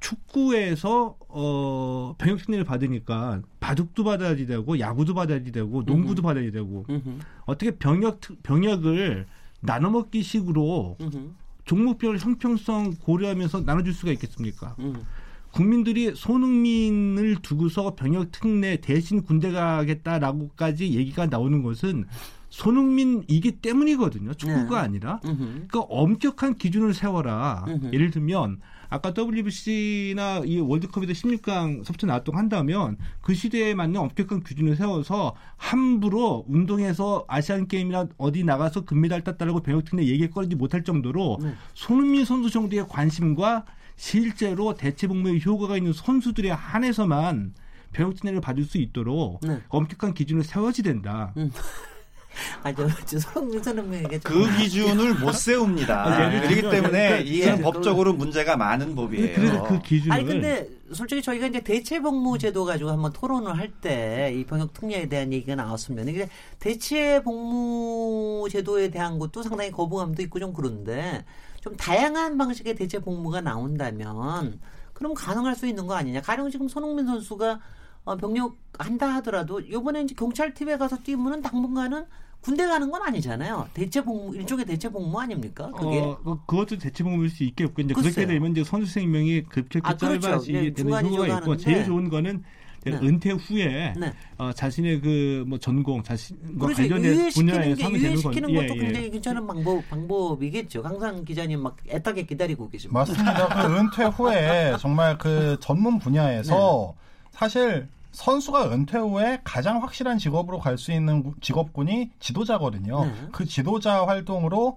축구에서 어 병역 특례를 받으니까 바둑도 받아야 되고 야구도 받아야 되고 농구도 받아야 되고 음흠. 어떻게 병역 특- 병역을 나눠 먹기 식으로 음흠. 종목별 형평성 고려하면서 나눠줄 수가 있겠습니까? 음. 국민들이 손흥민을 두고서 병역 특례 대신 군대 가겠다라고까지 얘기가 나오는 것은 손흥민이기 때문이거든요. 축구가 네. 아니라. 음흠. 그러니까 엄격한 기준을 세워라. 음흠. 예를 들면 아까 WBC나 이 월드컵에서 16강 섭트 나왔던 거 한다면 그 시대에 맞는 엄격한 기준을 세워서 함부로 운동에서 아시안 게임이나 어디 나가서 금메달 땄다라고 병역 특례 얘기 꺼내지 못할 정도로 네. 손흥민 선수 정도의 관심과 실제로 대체 복무의 효과가 있는 선수들에 한해서만 병역 특례를 받을 수 있도록 네. 엄격한 기준을 세워야 된다. (laughs) (laughs) 아, 저, 저 손흥민 선생님에게 좀- 그 기준을 못 세웁니다. 아, 예를 그렇기 때문에 그러니까 이건 예, 법적으로 문제가 많은 법이에요. 그래서 그 기준을 아니 근데 솔직히 저희가 이제 대체 복무 제도 가지고 한번 토론을 할 때 이 병역 특례에 대한 얘기가 나왔으면 이게 대체 복무 제도에 대한 것도 상당히 거부감도 있고 좀 그런데 좀 다양한 방식의 대체 복무가 나온다면 그럼 가능할 수 있는 거 아니냐? 가령 지금 손흥민 선수가 어, 병역 한다 하더라도 요번에 이제 경찰 팀에 가서 뛰면은 당분간은 군대 가는 건 아니잖아요. 대체 복무 일종의 대체 복무 아닙니까? 그게 어, 그- 그것도 대체 복무일 수 있겠고 이제 글쎄요. 그렇게 되면 이제 선수 생명이 급격히 아, 그렇죠. 짧아지게 예, 되는 효과가 있고 중간인데. 제일 좋은 거는 네. 은퇴 후에 네. 어, 자신의 그 뭐 전공 자신과 그렇죠. 관련된 분야에 게 하면 되는 건 유예시키는 예, 것도 예. 굉장히 괜찮은 방법 방법이겠죠. 강상 기자님 막 애타게 기다리고 계십니다. 맞습니다. 그 은퇴 후에 정말 그 전문 분야에서 사실 선수가 은퇴 후에 가장 확실한 직업으로 갈 수 있는 구- 직업군이 지도자거든요. 네. 그 지도자 활동으로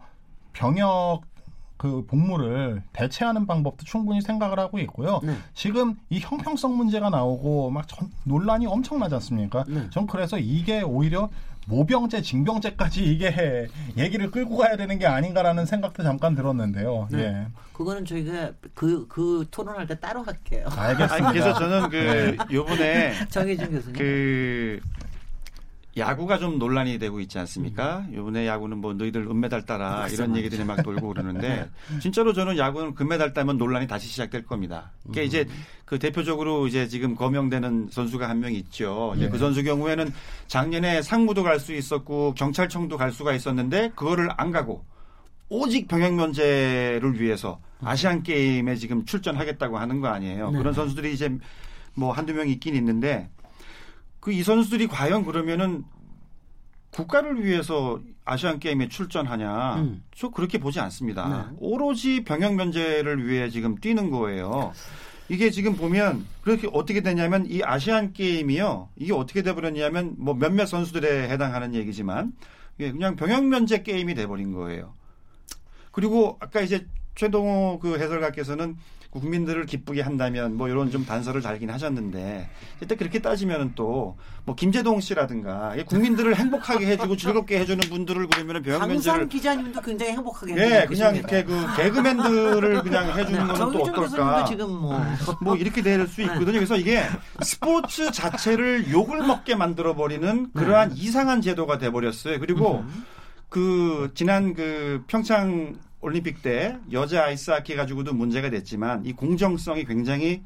병역 그 복무를 대체하는 방법도 충분히 생각을 하고 있고요. 네. 지금 이 형평성 문제가 나오고 막 전- 논란이 엄청나지 않습니까? 네. 전 그래서 이게 오히려 모병제, 징병제까지 이게 얘기를 끌고 가야 되는 게 아닌가라는 생각도 잠깐 들었는데요. 네. 예. 그거는 저희가 그 그 토론할 때 따로 할게요. 알겠습니다. 아니, 그래서 저는 그 요번에 (laughs) 정혜진 교수님. 그 야구가 좀 논란이 되고 있지 않습니까? 요번에 야구는 뭐 너희들 은메달 따라 이런 얘기들이 막 돌고 그러는데 (laughs) 진짜로 저는 야구는 금메달 따면 논란이 다시 시작될 겁니다. 그러니까 이제 그 대표적으로 이제 지금 거명되는 선수가 한 명 있죠. 이제 그 선수 경우에는 작년에 상무도 갈 수 있었고 경찰청도 갈 수가 있었는데 그거를 안 가고 오직 병역 면제를 위해서 아시안 게임에 지금 출전하겠다고 하는 거 아니에요. 네. 그런 선수들이 이제 뭐 한두 명 있긴 있는데 그 이 선수들이 과연 그러면은 국가를 위해서 아시안 게임에 출전하냐? 음. 저 그렇게 보지 않습니다. 네. 오로지 병역 면제를 위해 지금 뛰는 거예요. 이게 지금 보면 그렇게 어떻게 되냐면 이 아시안 게임이요. 이게 어떻게 돼 버렸냐면 뭐 몇몇 선수들에 해당하는 얘기지만 그냥 병역 면제 게임이 돼 버린 거예요. 그리고 아까 이제 최동호 그 해설가께서는 국민들을 기쁘게 한다면 뭐 이런 좀 단서를 달긴 하셨는데 일단 그렇게 따지면은 또 뭐 김재동 씨라든가 이 국민들을 행복하게 해주고 즐겁게 해주는 분들을 그러면은 병역 면제를 기자님도 굉장히 행복하게 예 그냥. 이렇게 그 개그맨들을 그냥 해주는 거는 또 정희준 어떨까? 지금 뭐 뭐 이렇게 될 수 있거든요. 그래서 이게 스포츠 자체를 욕을 먹게 만들어 버리는 그러한 이상한 제도가 돼 버렸어요. 그리고 그 지난 그 평창 올림픽 때 여자 아이스하키 가지고도 문제가 됐지만 이 공정성이 굉장히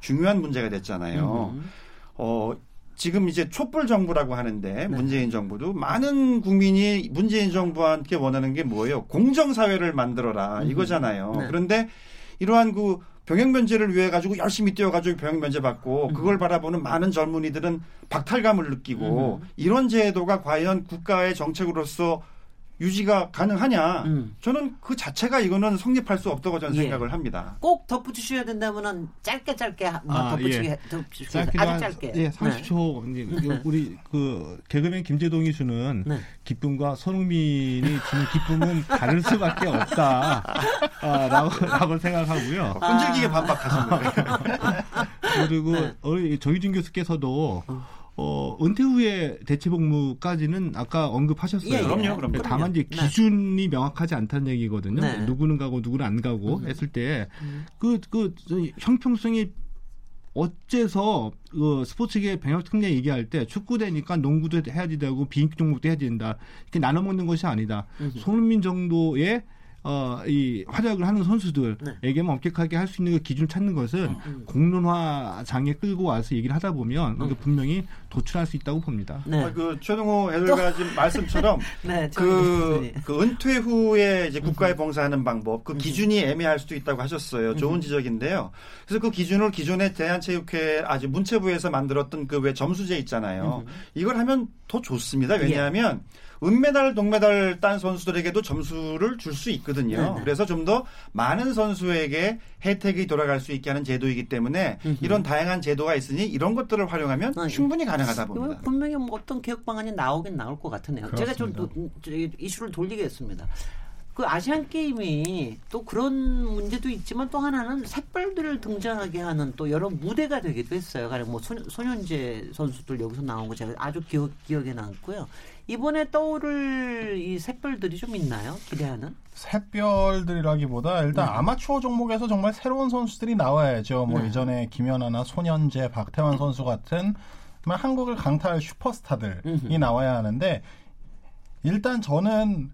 중요한 문제가 됐잖아요. 음. 어 지금 이제 촛불 정부라고 하는데 문재인 정부도 많은 국민이 문재인 함께 원하는 게 뭐예요? 공정 사회를 만들어라 이거잖아요. 네. 그런데 이러한 그 병역 면제를 위해 가지고 열심히 뛰어가지고 병역 면제 받고 그걸 바라보는 많은 젊은이들은 박탈감을 느끼고 이런 제도가 과연 국가의 정책으로서 유지가 가능하냐? 음. 저는 그 자체가 이거는 성립할 수 없다고 저는 예. 생각을 합니다. 꼭 덧붙이셔야 된다면은 짧게 짧게 아, 덧붙이게 예. 덧붙이게 아주 한- 짧게. 예, 네. 30초. 이제 우리 그 개그맨 김재동이 주는 네. 기쁨과 손흥민이 주는 기쁨은 다를 수밖에 없다. 아, 라고, 라고 생각하고요. 끈질기게 반박하신 거예요. (laughs) 그리고 네. 정유진 교수께서도 어, 은퇴 후에 대체 복무까지는 아까 언급하셨어요. 예, 예. 그럼요, 그럼요. 다만 이제 네. 기준이 명확하지 않다는 얘기거든요. 네. 누구는 가고 누구는 안 가고 음. 했을 때 그그 형평성이 어째서 그 스포츠계 병역 특례 얘기할 때 축구 되니까 농구도 해야 되고 비인기 종목도 해야 된다 이렇게 나눠 먹는 것이 아니다. 손흥민 정도의 어, 이 활약을 하는 선수들에게만 엄격하게 할 수 있는 그 기준 찾는 것은 공론화장에 끌고 와서 얘기를 하다 보면 이게 분명히 도출할 수 있다고 봅니다. 네. 아, 그 최동호 해설가 지금 말씀처럼 (laughs) 네. 그, 그그 은퇴 후에 이제 국가에 봉사하는 방법, 그 기준이 애매할 수도 있다고 하셨어요. 좋은 지적인데요. 그래서 그 기준을 기존에 대한체육회 아주 문체부에서 만들었던 그 왜 점수제 있잖아요. 이걸 하면 더 좋습니다. 왜냐하면 은메달, 동메달 딴 선수들에게도 점수를 줄 수 있거든요. 네네. 그래서 좀 더 많은 선수에게 혜택이 돌아갈 수 있게 하는 제도이기 때문에 이런 다양한 제도가 있으니 이런 것들을 활용하면 아, 예. 충분히 가능하다 이거 봅니다. 분명히 뭐 어떤 개혁 방안이 나오긴 나올 것 같으네요. 제가 좀 그렇습니다. 이슈를 돌리겠습니다. 그 아시안 게임이 또 그런 문제도 있지만 또 하나는 샛별들을 등장하게 하는 또 여러 무대가 되기도 했어요. 가령 뭐 소년, 소년제 선수들 여기서 나온 거 제가 아주 기억, 기억에 남고요. 이번에 떠오를 이 샛별들이 좀 있나요? 기대하는? 샛별들이라기보다 일단 아마추어 종목에서 정말 새로운 선수들이 나와야죠. 뭐 네. 이전에 김연아나 손현재, 박태환 선수 같은 한국을 강타할 슈퍼스타들이 나와야 하는데 일단 저는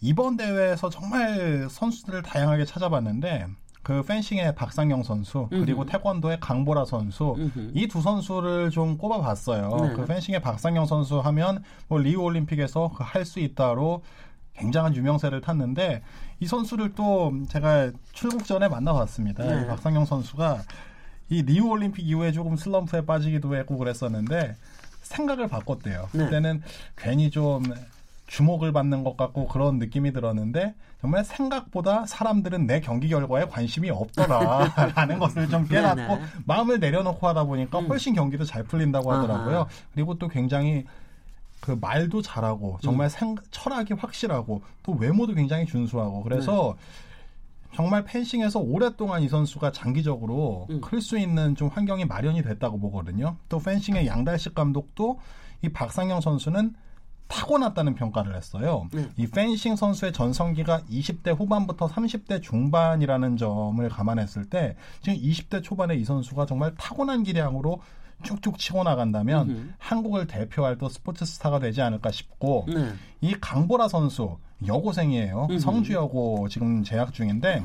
이번 대회에서 정말 선수들을 다양하게 찾아봤는데 그 펜싱의 박상영 선수 그리고 태권도의 강보라 선수 이 두 선수를 좀 꼽아봤어요. 네. 그 펜싱의 박상영 선수 하면 뭐 리우 올림픽에서 할수 있다로 굉장한 유명세를 탔는데 이 선수를 또 제가 출국 전에 만나봤습니다. 네. 이 박상영 선수가 이 리우 올림픽 이후에 조금 슬럼프에 빠지기도 했고 그랬었는데 생각을 바꿨대요. 네. 그때는 괜히 좀 주목을 받는 것 같고 그런 느낌이 들었는데 정말 생각보다 사람들은 내 경기 결과에 관심이 없더라라는 (laughs) 것을 좀 깨닫고 네네. 마음을 내려놓고 하다 보니까 음. 훨씬 경기도 잘 풀린다고 하더라고요. 아하. 그리고 또 굉장히 그 말도 잘하고 정말 음. 생, 철학이 확실하고 또 외모도 굉장히 준수하고 그래서 네. 정말 펜싱에서 오랫동안 이 선수가 장기적으로 음. 클수 있는 좀 환경이 마련이 됐다고 보거든요. 또 펜싱의 양달식 감독도 이 박상영 선수는 타고났다는 평가를 했어요. 네. 이 펜싱 선수의 전성기가 20대 후반부터 30대 중반이라는 점을 감안했을 때 지금 20대 초반에 이 선수가 정말 타고난 기량으로 쭉쭉 치고 나간다면 음흠. 한국을 대표할 또 스포츠 스타가 되지 않을까 싶고 네. 이 강보라 선수 여고생이에요. 음흠. 성주여고 지금 재학 중인데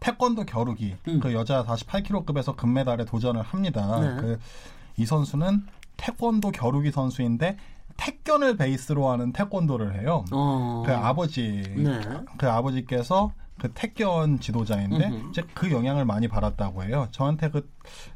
태권도 겨루기 음. 그 여자 48kg급에서 금메달에 도전을 합니다. 네. 그이 선수는 태권도 겨루기 선수인데 태권을 베이스로 하는 태권도를 해요. 어. 그 아버지 네. 그 아버지께서 그 태권 지도자인데 음흠. 이제 그 영향을 많이 받았다고 해요. 저한테 그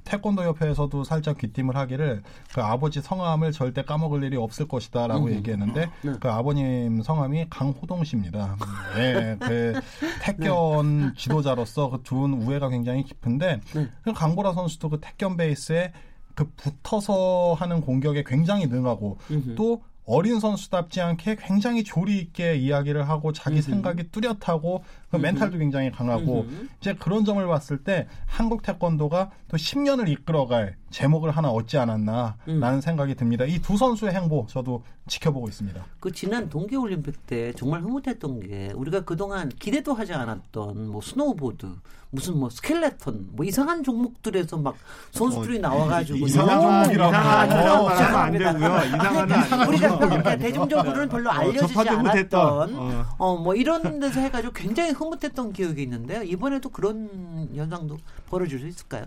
태권도 협회에서도 살짝 귀띔을 하기를 그 아버지 성함을 절대 까먹을 일이 없을 것이다라고 음흠. 얘기했는데 네. 그 아버님 성함이 강호동 씨입니다. 예, 그 태권 지도자로서 그두 우애가 굉장히 깊은데 네. 그 강보라 선수도 그 태권 베이스에 그 붙어서 하는 공격에 굉장히 능하고 음흠. 또 어린 선수답지 않게 굉장히 조리 있게 이야기를 하고 자기 음흠. 생각이 뚜렷하고 그 음흠. 멘탈도 굉장히 강하고 음흠. 이제 그런 점을 봤을 때 한국 태권도가 또 10년을 이끌어갈 재목을 하나 얻지 않았나라는 음. 생각이 듭니다. 이 두 선수의 행보 저도 지켜보고 있습니다. 그 지난 동계올림픽 때 정말 흐뭇했던 게 우리가 그동안 기대도 하지 않았던 뭐 스노우보드 무슨 뭐 스켈레톤 뭐 이상한 종목들에서 막 선수들이 나와가지고 이상한 종목이라고. 이상한 어, 종목 하면 안. 되고요. 이상한 안 우리가 그러니까 대중적으로는 별로 알려지지 접하지 않았던 못했던, 어. 어뭐 이런 데서 해가지고 굉장히 흐뭇했던 기억이 있는데요. 이번에도 그런 현상도 벌어질 수 있을까요?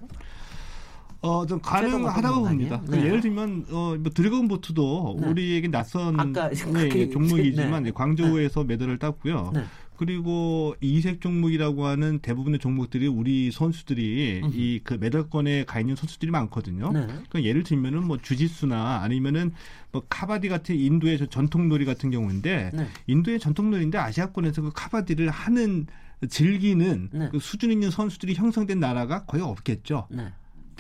어, 좀 가능하다고 봅니다. 아니에요? 그 네. 예를 들면, 어, 뭐 드래곤 보트도 네. 우리에게 낯선 네, 그렇게 종목이지만 네. 이제 광저우에서 메달을 땄고요. 네. 그리고 이색 종목이라고 하는 대부분의 종목들이 우리 선수들이 음흠. 이그 메달권에 가 있는 선수들이 많거든요. 네. 그러니까 예를 들면은 뭐 주짓수나 아니면은 뭐 카바디 같은 인도의 저 전통놀이 같은 경우인데 네. 인도의 전통놀이인데 아시아권에서 그 카바디를 하는 즐기는 네. 그 수준 있는 선수들이 형성된 나라가 거의 없겠죠. 네.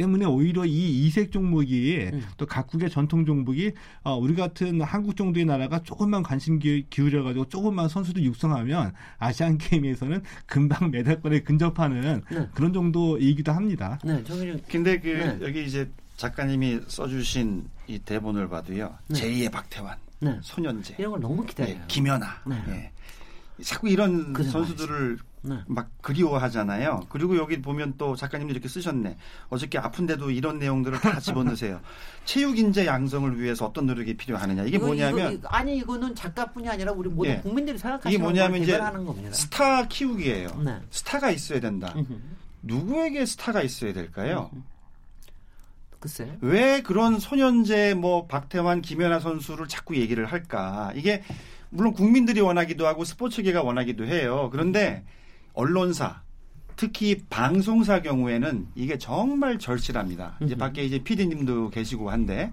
때문에 오히려 이 이색 종목이 음. 또 각국의 전통 종목이 어, 우리 같은 한국 정도의 나라가 조금만 관심 기- 기울여 가지고 조금만 선수들 육성하면 아시안 게임에서는 금방 메달권에 근접하는 네. 그런 정도이기도 합니다. 네. 정의준 근데 그 네. 여기 이제 작가님이 써주신 이 대본을 봐도요. 네. 제2의 박태환, 네. 손현재, 이런 걸 너무 기다려요. 예, 김연아, 네. 예. 자꾸 이런 그래 선수들을 네. 막 그리워하잖아요. 그리고 여기 보면 또 작가님도 이렇게 쓰셨네. 어저께 아픈데도 이런 내용들을 다 (laughs) 집어넣으세요. 체육 인재 양성을 위해서 어떤 노력이 필요하느냐. 이게 이거, 뭐냐면 이거, 아니 이거는 작가뿐이 아니라 우리 모든 예. 국민들이 이게 생각하시는 뭐냐면 걸 이제 겁니다. 스타 키우기예요. 네. 스타가 있어야 된다. (laughs) 누구에게 스타가 있어야 될까요? 글쎄. 왜 그런 손현재 뭐 박태환 김연아 선수를 자꾸 얘기를 할까? 이게 물론 국민들이 원하기도 하고 스포츠계가 원하기도 해요. 그런데 언론사 특히 방송사 경우에는 이게 정말 절실합니다. 이제. 밖에 이제 PD님도 계시고 한데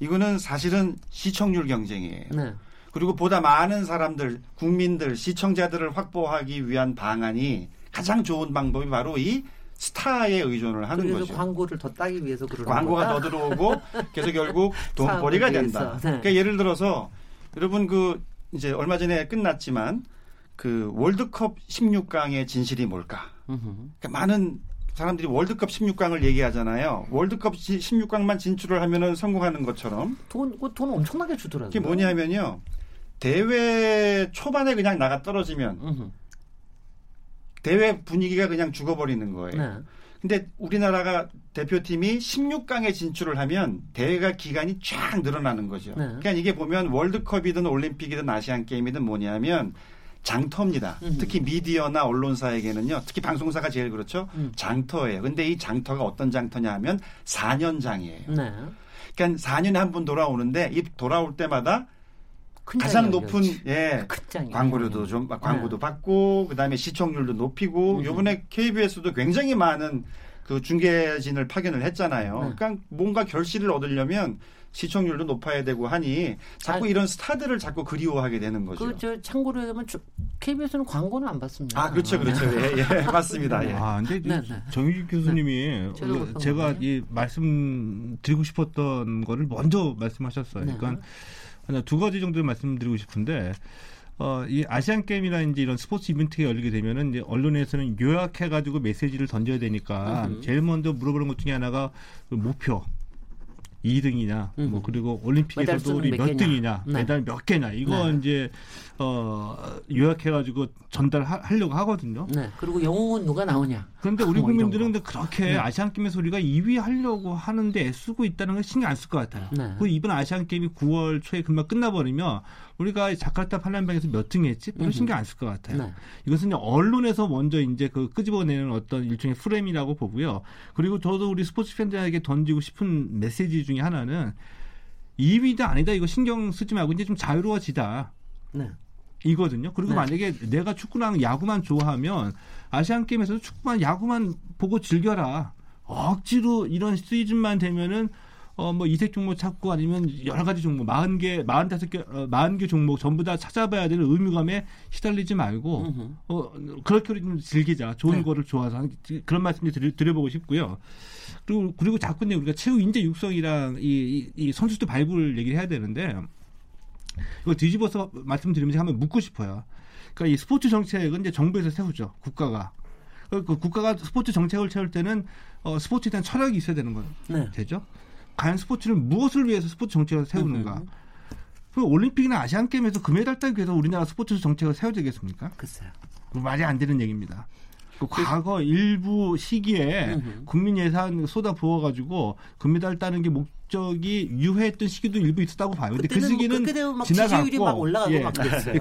이거는 사실은 시청률 경쟁이에요. 네. 그리고 보다 많은 사람들, 국민들, 시청자들을 확보하기 위한 방안이 가장 좋은 방법이 바로 이 스타에 의존을 하는 거죠. 광고를 더 따기 위해서 그러는 광고가 거다? 더 들어오고 그래서 (laughs) 결국 돈벌이가 된다. 네. 그러니까 예를 들어서 여러분 그 이제 얼마 전에 끝났지만 그 월드컵 16강의 진실이 뭘까? 그러니까 많은 사람들이 월드컵 16강을 얘기하잖아요. 월드컵 16강만 진출을 하면은 성공하는 것처럼 돈, 그거 돈 엄청나게 주더라고요. 그게 뭐냐면요. 대회 초반에 그냥 나가 떨어지면 음흠. 대회 분위기가 그냥 죽어버리는 거예요. 네. 근데 우리나라가 대표팀이 16강에 진출을 하면 대회가 기간이 쫙 늘어나는 거죠. 네. 그러니까 이게 보면 월드컵이든 올림픽이든 아시안 게임이든 뭐냐면 장터입니다. 음. 특히 미디어나 언론사에게는요. 특히 방송사가 제일 그렇죠. 음. 장터예요. 근데 이 장터가 어떤 장터냐 하면 4년장이에요. 네. 그러니까 4년에 한 번 돌아오는데 이 돌아올 때마다 큰 가장 높은. 예. 광고료도 좀 광고도 네. 받고 그다음에 시청률도 높이고 음. 요번에 KBS도 굉장히 많은 그 중계진을 파견을 했잖아요. 네. 그러니까 뭔가 결실을 얻으려면 시청률도 높아야 되고 하니 자꾸 아, 이런 스타들을 자꾸 그리워하게 되는 거죠. 그, 저, 참고로 저- KBS는 광고는 안 받습니다. 아 그렇죠, 그렇죠. 예, 예, 맞습니다. 예. 아, 근데 네, 네. 정유진 교수님이 저도 그 제가. 이 말씀 드리고 싶었던 거를 먼저 말씀하셨어요. 네. 그러니까 두 가지 정도 말씀드리고 싶은데 어, 이 아시안 게임이나 이제 이런 스포츠 이벤트가 열리게 되면은 이제 언론에서는 요약해가지고 메시지를 던져야 되니까 음흠. 제일 먼저 물어보는 것 중에 하나가 그 목표. 2등이냐, 음흠. 뭐 그리고 올림픽에서도 우리 몇 몇. 등이냐, 네. 메달 몇 개냐, 이거 네. 이제 어 요약해가지고 전달 하려고 하거든요. 네. 그리고 영웅은 누가 나오냐. 그런데 우리 뭐 국민들은 거. 근데 그렇게 네. 아시안 게임에서 우리가 2위 하려고 하는데 애쓰고 있다는 걸 신경 안 쓸 것 같아요. 네. 그 이번 아시안 게임이 9월 초에 금방 끝나버리면 우리가 자카르타 팔란방에서 몇 등 했지? 별로. 신경 안 쓸 것 같아요. 네. 이것은 언론에서 먼저 이제 그 끄집어내는 어떤 일종의 프레임이라고 보고요. 그리고 저도 우리 스포츠 팬들에게 던지고 싶은 메시지 중에 하나는 2위다 아니다 이거 신경 쓰지 말고 이제 좀 자유로워지다. 네. 이거든요. 그리고 네. 만약에 내가 축구랑 야구만 좋아하면 아시안 게임에서도 축구만 야구만 보고 즐겨라. 억지로 이런 시즌만 되면은 어 뭐 이색 종목 찾고 아니면 여러 가지 종목 40개 45개 어, 40개 종목 전부 다 찾아봐야 되는 의무감에 시달리지 말고 음흠. 어 그렇게 좀 즐기자. 좋은 네. 거를 좋아서 그런 말씀 드려, 드려보고 싶고요. 그리고 그리고 자꾸 이제 우리가 체육 인재 육성이랑 이, 이, 이 선수들 발굴 얘기를 해야 되는데 이거 뒤집어서 말씀드리면서 한번 묻고 싶어요. 그러니까 이 스포츠 정책은 이제 정부에서 세우죠. 국가가. 그, 그 국가가 스포츠 정책을 세울 때는 어, 스포츠에 대한 철학이 있어야 되는 거예요. 네. 되죠? 과연 스포츠는 무엇을 위해서 스포츠 정책을 세우는가? 음흠. 그 올림픽이나 아시안 게임에서 금메달 따기 위해서 우리나라 스포츠 정책을 세워야 되겠습니까? 글쎄요. 그 말이 안 되는 얘기입니다. 그그 과거 일부 시기에 음흠. 국민 예산 쏟아 부어가지고 금메달 따는 게 목 적이 유효했던 시기도 일부 있었다고 봐요. 근데 그뭐 시기는 막 지나갔고, 막 올라가고 예. 막.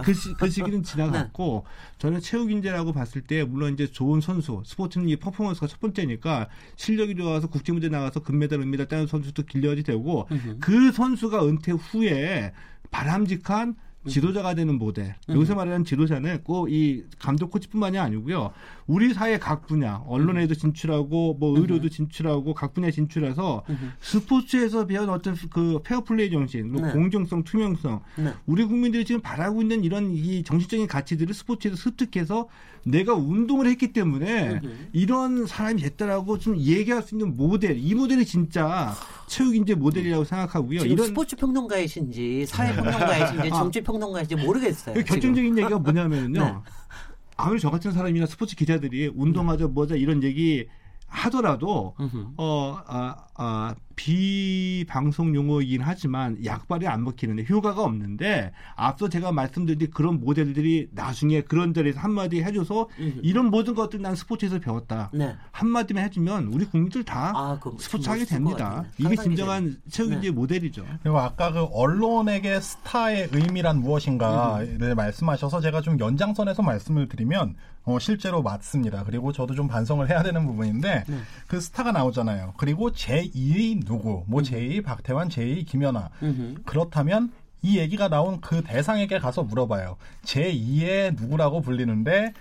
그, 시, 그 시기는 지나갔고 (laughs) 저는 체육 인재라고 봤을 때 물론 이제 좋은 선수 스포츠는 이 퍼포먼스가 첫 번째니까 실력이 좋아서 국제 무대 나가서 금메달, 은메달 따는 선수도 길러야지 되고 그 선수가 은퇴 후에 바람직한 지도자가 되는 모델. 여기서 말하는 지도자는 꼭 이 감독 코치뿐만이 아니고요. 우리 사회 각 분야, 언론에도 진출하고 뭐 의료도 진출하고 각 분야 진출해서 스포츠에서 배운 어떤 그 페어플레이 정신, 뭐 네. 공정성, 투명성. 네. 우리 국민들이 지금 바라고 있는 이런 이 정신적인 가치들을 스포츠에서 습득해서 내가 운동을 했기 때문에 이런 사람이 됐다라고 좀 얘기할 수 있는 모델, 이 모델이 진짜 체육 인재 모델이라고 생각하고요. 이런 스포츠 평론가이신지 사회 평론가이신지 아. (laughs) 정치 평론가이신지 모르겠어요. 그 결정적인 얘기가 뭐냐면요. 네. 아무리 저 같은 사람이나 스포츠 기자들이 운동하자 뭐자 이런 얘기 하더라도. 어, 아, 아, 비방송 용어이긴 하지만 약발이 안 먹히는데 효과가 없는데 앞서 제가 말씀드린 그런 모델들이 나중에 그런 자리에서 한마디 해줘서 음흠. 이런 모든 것들 난 스포츠에서 배웠다. 네. 한마디만 해주면 우리 국민들 다 아, 스포츠 좀 하게 됩니다. 이게 진정한 되네. 체육인재 네. 모델이죠. 그리고 아까 그 언론에게 스타의 의미란 무엇인가를 말씀하셔서 제가 좀 연장선에서 말씀을 드리면 어, 실제로 맞습니다. 그리고 저도 좀 반성을 해야 되는 부분인데 그 스타가 나오잖아요. 그리고 제2의 누구, 뭐 제2 박태환, 제2 김연아. 음흠. 그렇다면 이 얘기가 나온 그 대상에게 가서 물어봐요. 제2의 누구라고 불리는데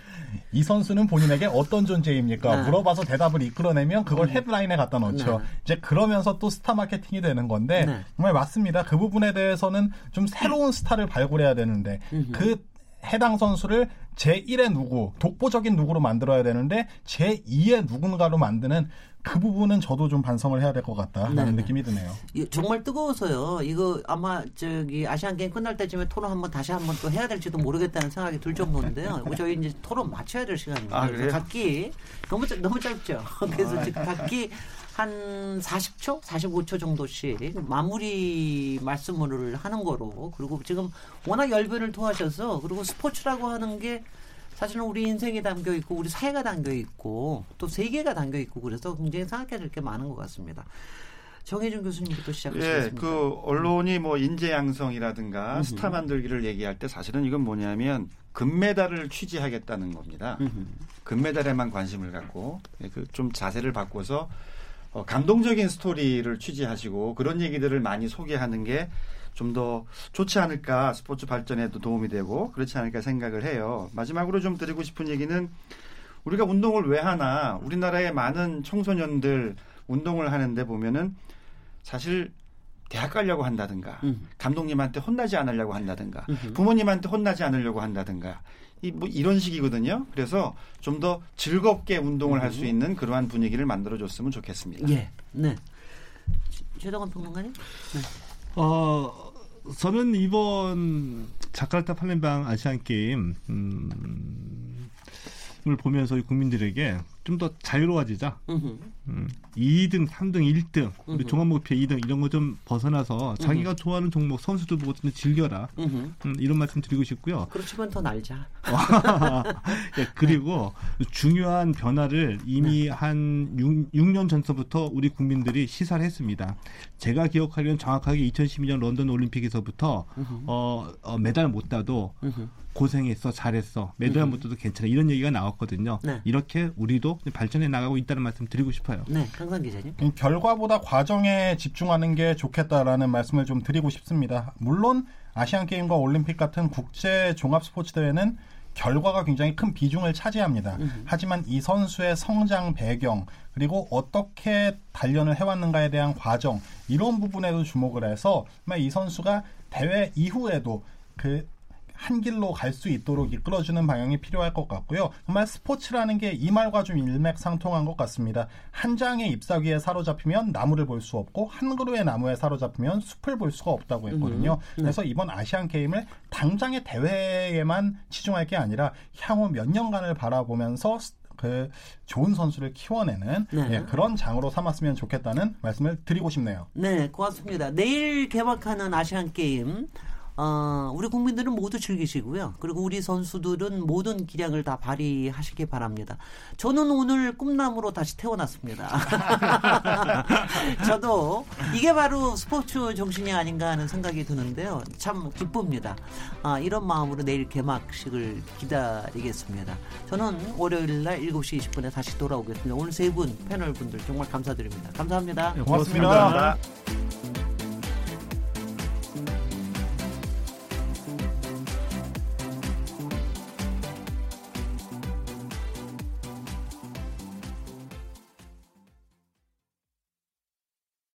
이 선수는 본인에게 어떤 존재입니까? 네. 물어봐서 대답을 이끌어내면 그걸 헤드라인에 갖다 놓죠. 네. 이제 그러면서 또 스타 마케팅이 되는 건데 네. 정말 맞습니다. 그 부분에 대해서는 좀 새로운 스타를 발굴해야 되는데 그 해당 선수를 제1의 누구, 독보적인 누구로 만들어야 되는데 제2의 누군가로 만드는 그 부분은 저도 좀 반성을 해야 될 것 같다라는 네, 네. 느낌이 드네요. 이- 정말 뜨거워서요. 이거 아마 저기 아시안 게임 끝날 때쯤에 토론 한번 다시 한번 또 해야 될지도 모르겠다는 생각이 들 정도인데요. (laughs) 저희 이제 토론 마쳐야 될 시간입니다. 아, 그래서? 각기 너무 짧- 너무 짧죠. (laughs) 그래서 지금 각기 한 40초, 45초 정도씩 마무리 말씀을 하는 거로 그리고 지금 워낙 열변을 토하셔서 그리고 스포츠라고 하는 게 사실은 우리 인생에 담겨 있고 우리 사회가 담겨 있고 또 세계가 담겨 있고 그래서 굉장히 생각해야 될 게 많은 것 같습니다. 정혜준 교수님부터 예, 시작하시겠습니다. 그 언론이 뭐 인재 양성이라든가 스타 만들기를 얘기할 때 사실은 이건 뭐냐면 금메달을 취지하겠다는 겁니다. 금메달에만 관심을 갖고 예, 그좀 자세를 바꿔서 어, 감동적인 스토리를 취지하시고 그런 얘기들을 많이 소개하는 게 좀 더 좋지 않을까 스포츠 발전에도 도움이 되고 그렇지 않을까 생각을 해요. 마지막으로 좀 드리고 싶은 얘기는 우리가 운동을 왜 하나 우리나라의 많은 청소년들 운동을 하는데 보면은 사실 대학 가려고 한다든가 음. 감독님한테 혼나지 않으려고 한다든가 부모님한테 혼나지 않으려고 한다든가 이 뭐 이런 식이거든요. 그래서 좀 더 즐겁게 운동을 할수 있는 그러한 분위기를 만들어 줬으면 좋겠습니다. 예, 네. 최동원 평론가님? 어, 저는 이번 자카르타 팔렘방 아시안 게임 음, 을 보면서 이 국민들에게 좀 더 자유로워지자. 음, 2등, 3등, 1등, 우리 음흠. 종합 목표 2등 이런 거 좀 벗어나서 자기가 좋아하는 종목 선수들 보고 좀 즐겨라. 음, 이런 말씀 드리고 싶고요. 그렇지만 더 날자. (laughs) 예, 그리고 중요한 변화를 이미 한 6, 년 전서부터 우리 국민들이 시사를 했습니다. 제가 기억하기로는 정확하게 2012년 런던 올림픽에서부터 어, 어, 메달 못 따도. 고생했어, 잘했어, 못 따도 괜찮아 이런 얘기가 나왔거든요. 네. 이렇게 우리도 발전해 나가고 있다는 말씀 드리고 싶어요. 네, 강상 기자님. 이 결과보다 과정에 집중하는 게 좋겠다라는 말씀을 좀 드리고 싶습니다. 물론 아시안 게임과 올림픽 같은 국제 종합 스포츠 대회는 결과가 굉장히 큰 비중을 차지합니다. 하지만 이 선수의 성장 배경 그리고 어떻게 단련을 해왔는가에 대한 과정 이런 부분에도 주목을 해서 이 선수가 대회 이후에도 그 한 길로 갈 수 있도록 이끌어주는 방향이 필요할 것 같고요. 정말 스포츠라는 게 이 말과 좀 일맥상통한 것 같습니다. 한 장의 잎사귀에 사로잡히면 나무를 볼 수 없고 한 그루의 나무에 사로잡히면 숲을 볼 수가 없다고 했거든요. 그래서 이번 아시안 게임을 당장의 대회에만 치중할 게 아니라 향후 몇 년간을 바라보면서 스- 그 좋은 선수를 키워내는 네. 예, 그런 장으로 삼았으면 좋겠다는 말씀을 드리고 싶네요. 네, 고맙습니다. 내일 개막하는 아시안 게임 어, 우리 국민들은 모두 즐기시고요. 그리고 우리 선수들은 모든 기량을 다 발휘하시기 바랍니다. 저는 오늘 꿈나무로 다시 태어났습니다. (laughs) 저도 이게 바로 스포츠 정신이 아닌가 하는 생각이 드는데요. 참 기쁩니다. 아, 이런 마음으로 내일 개막식을 기다리겠습니다. 저는 월요일 날 7시 20분에 다시 돌아오겠습니다. 오늘 세 분 패널 분들 정말 감사드립니다. 감사합니다. 고맙습니다. 감사합니다.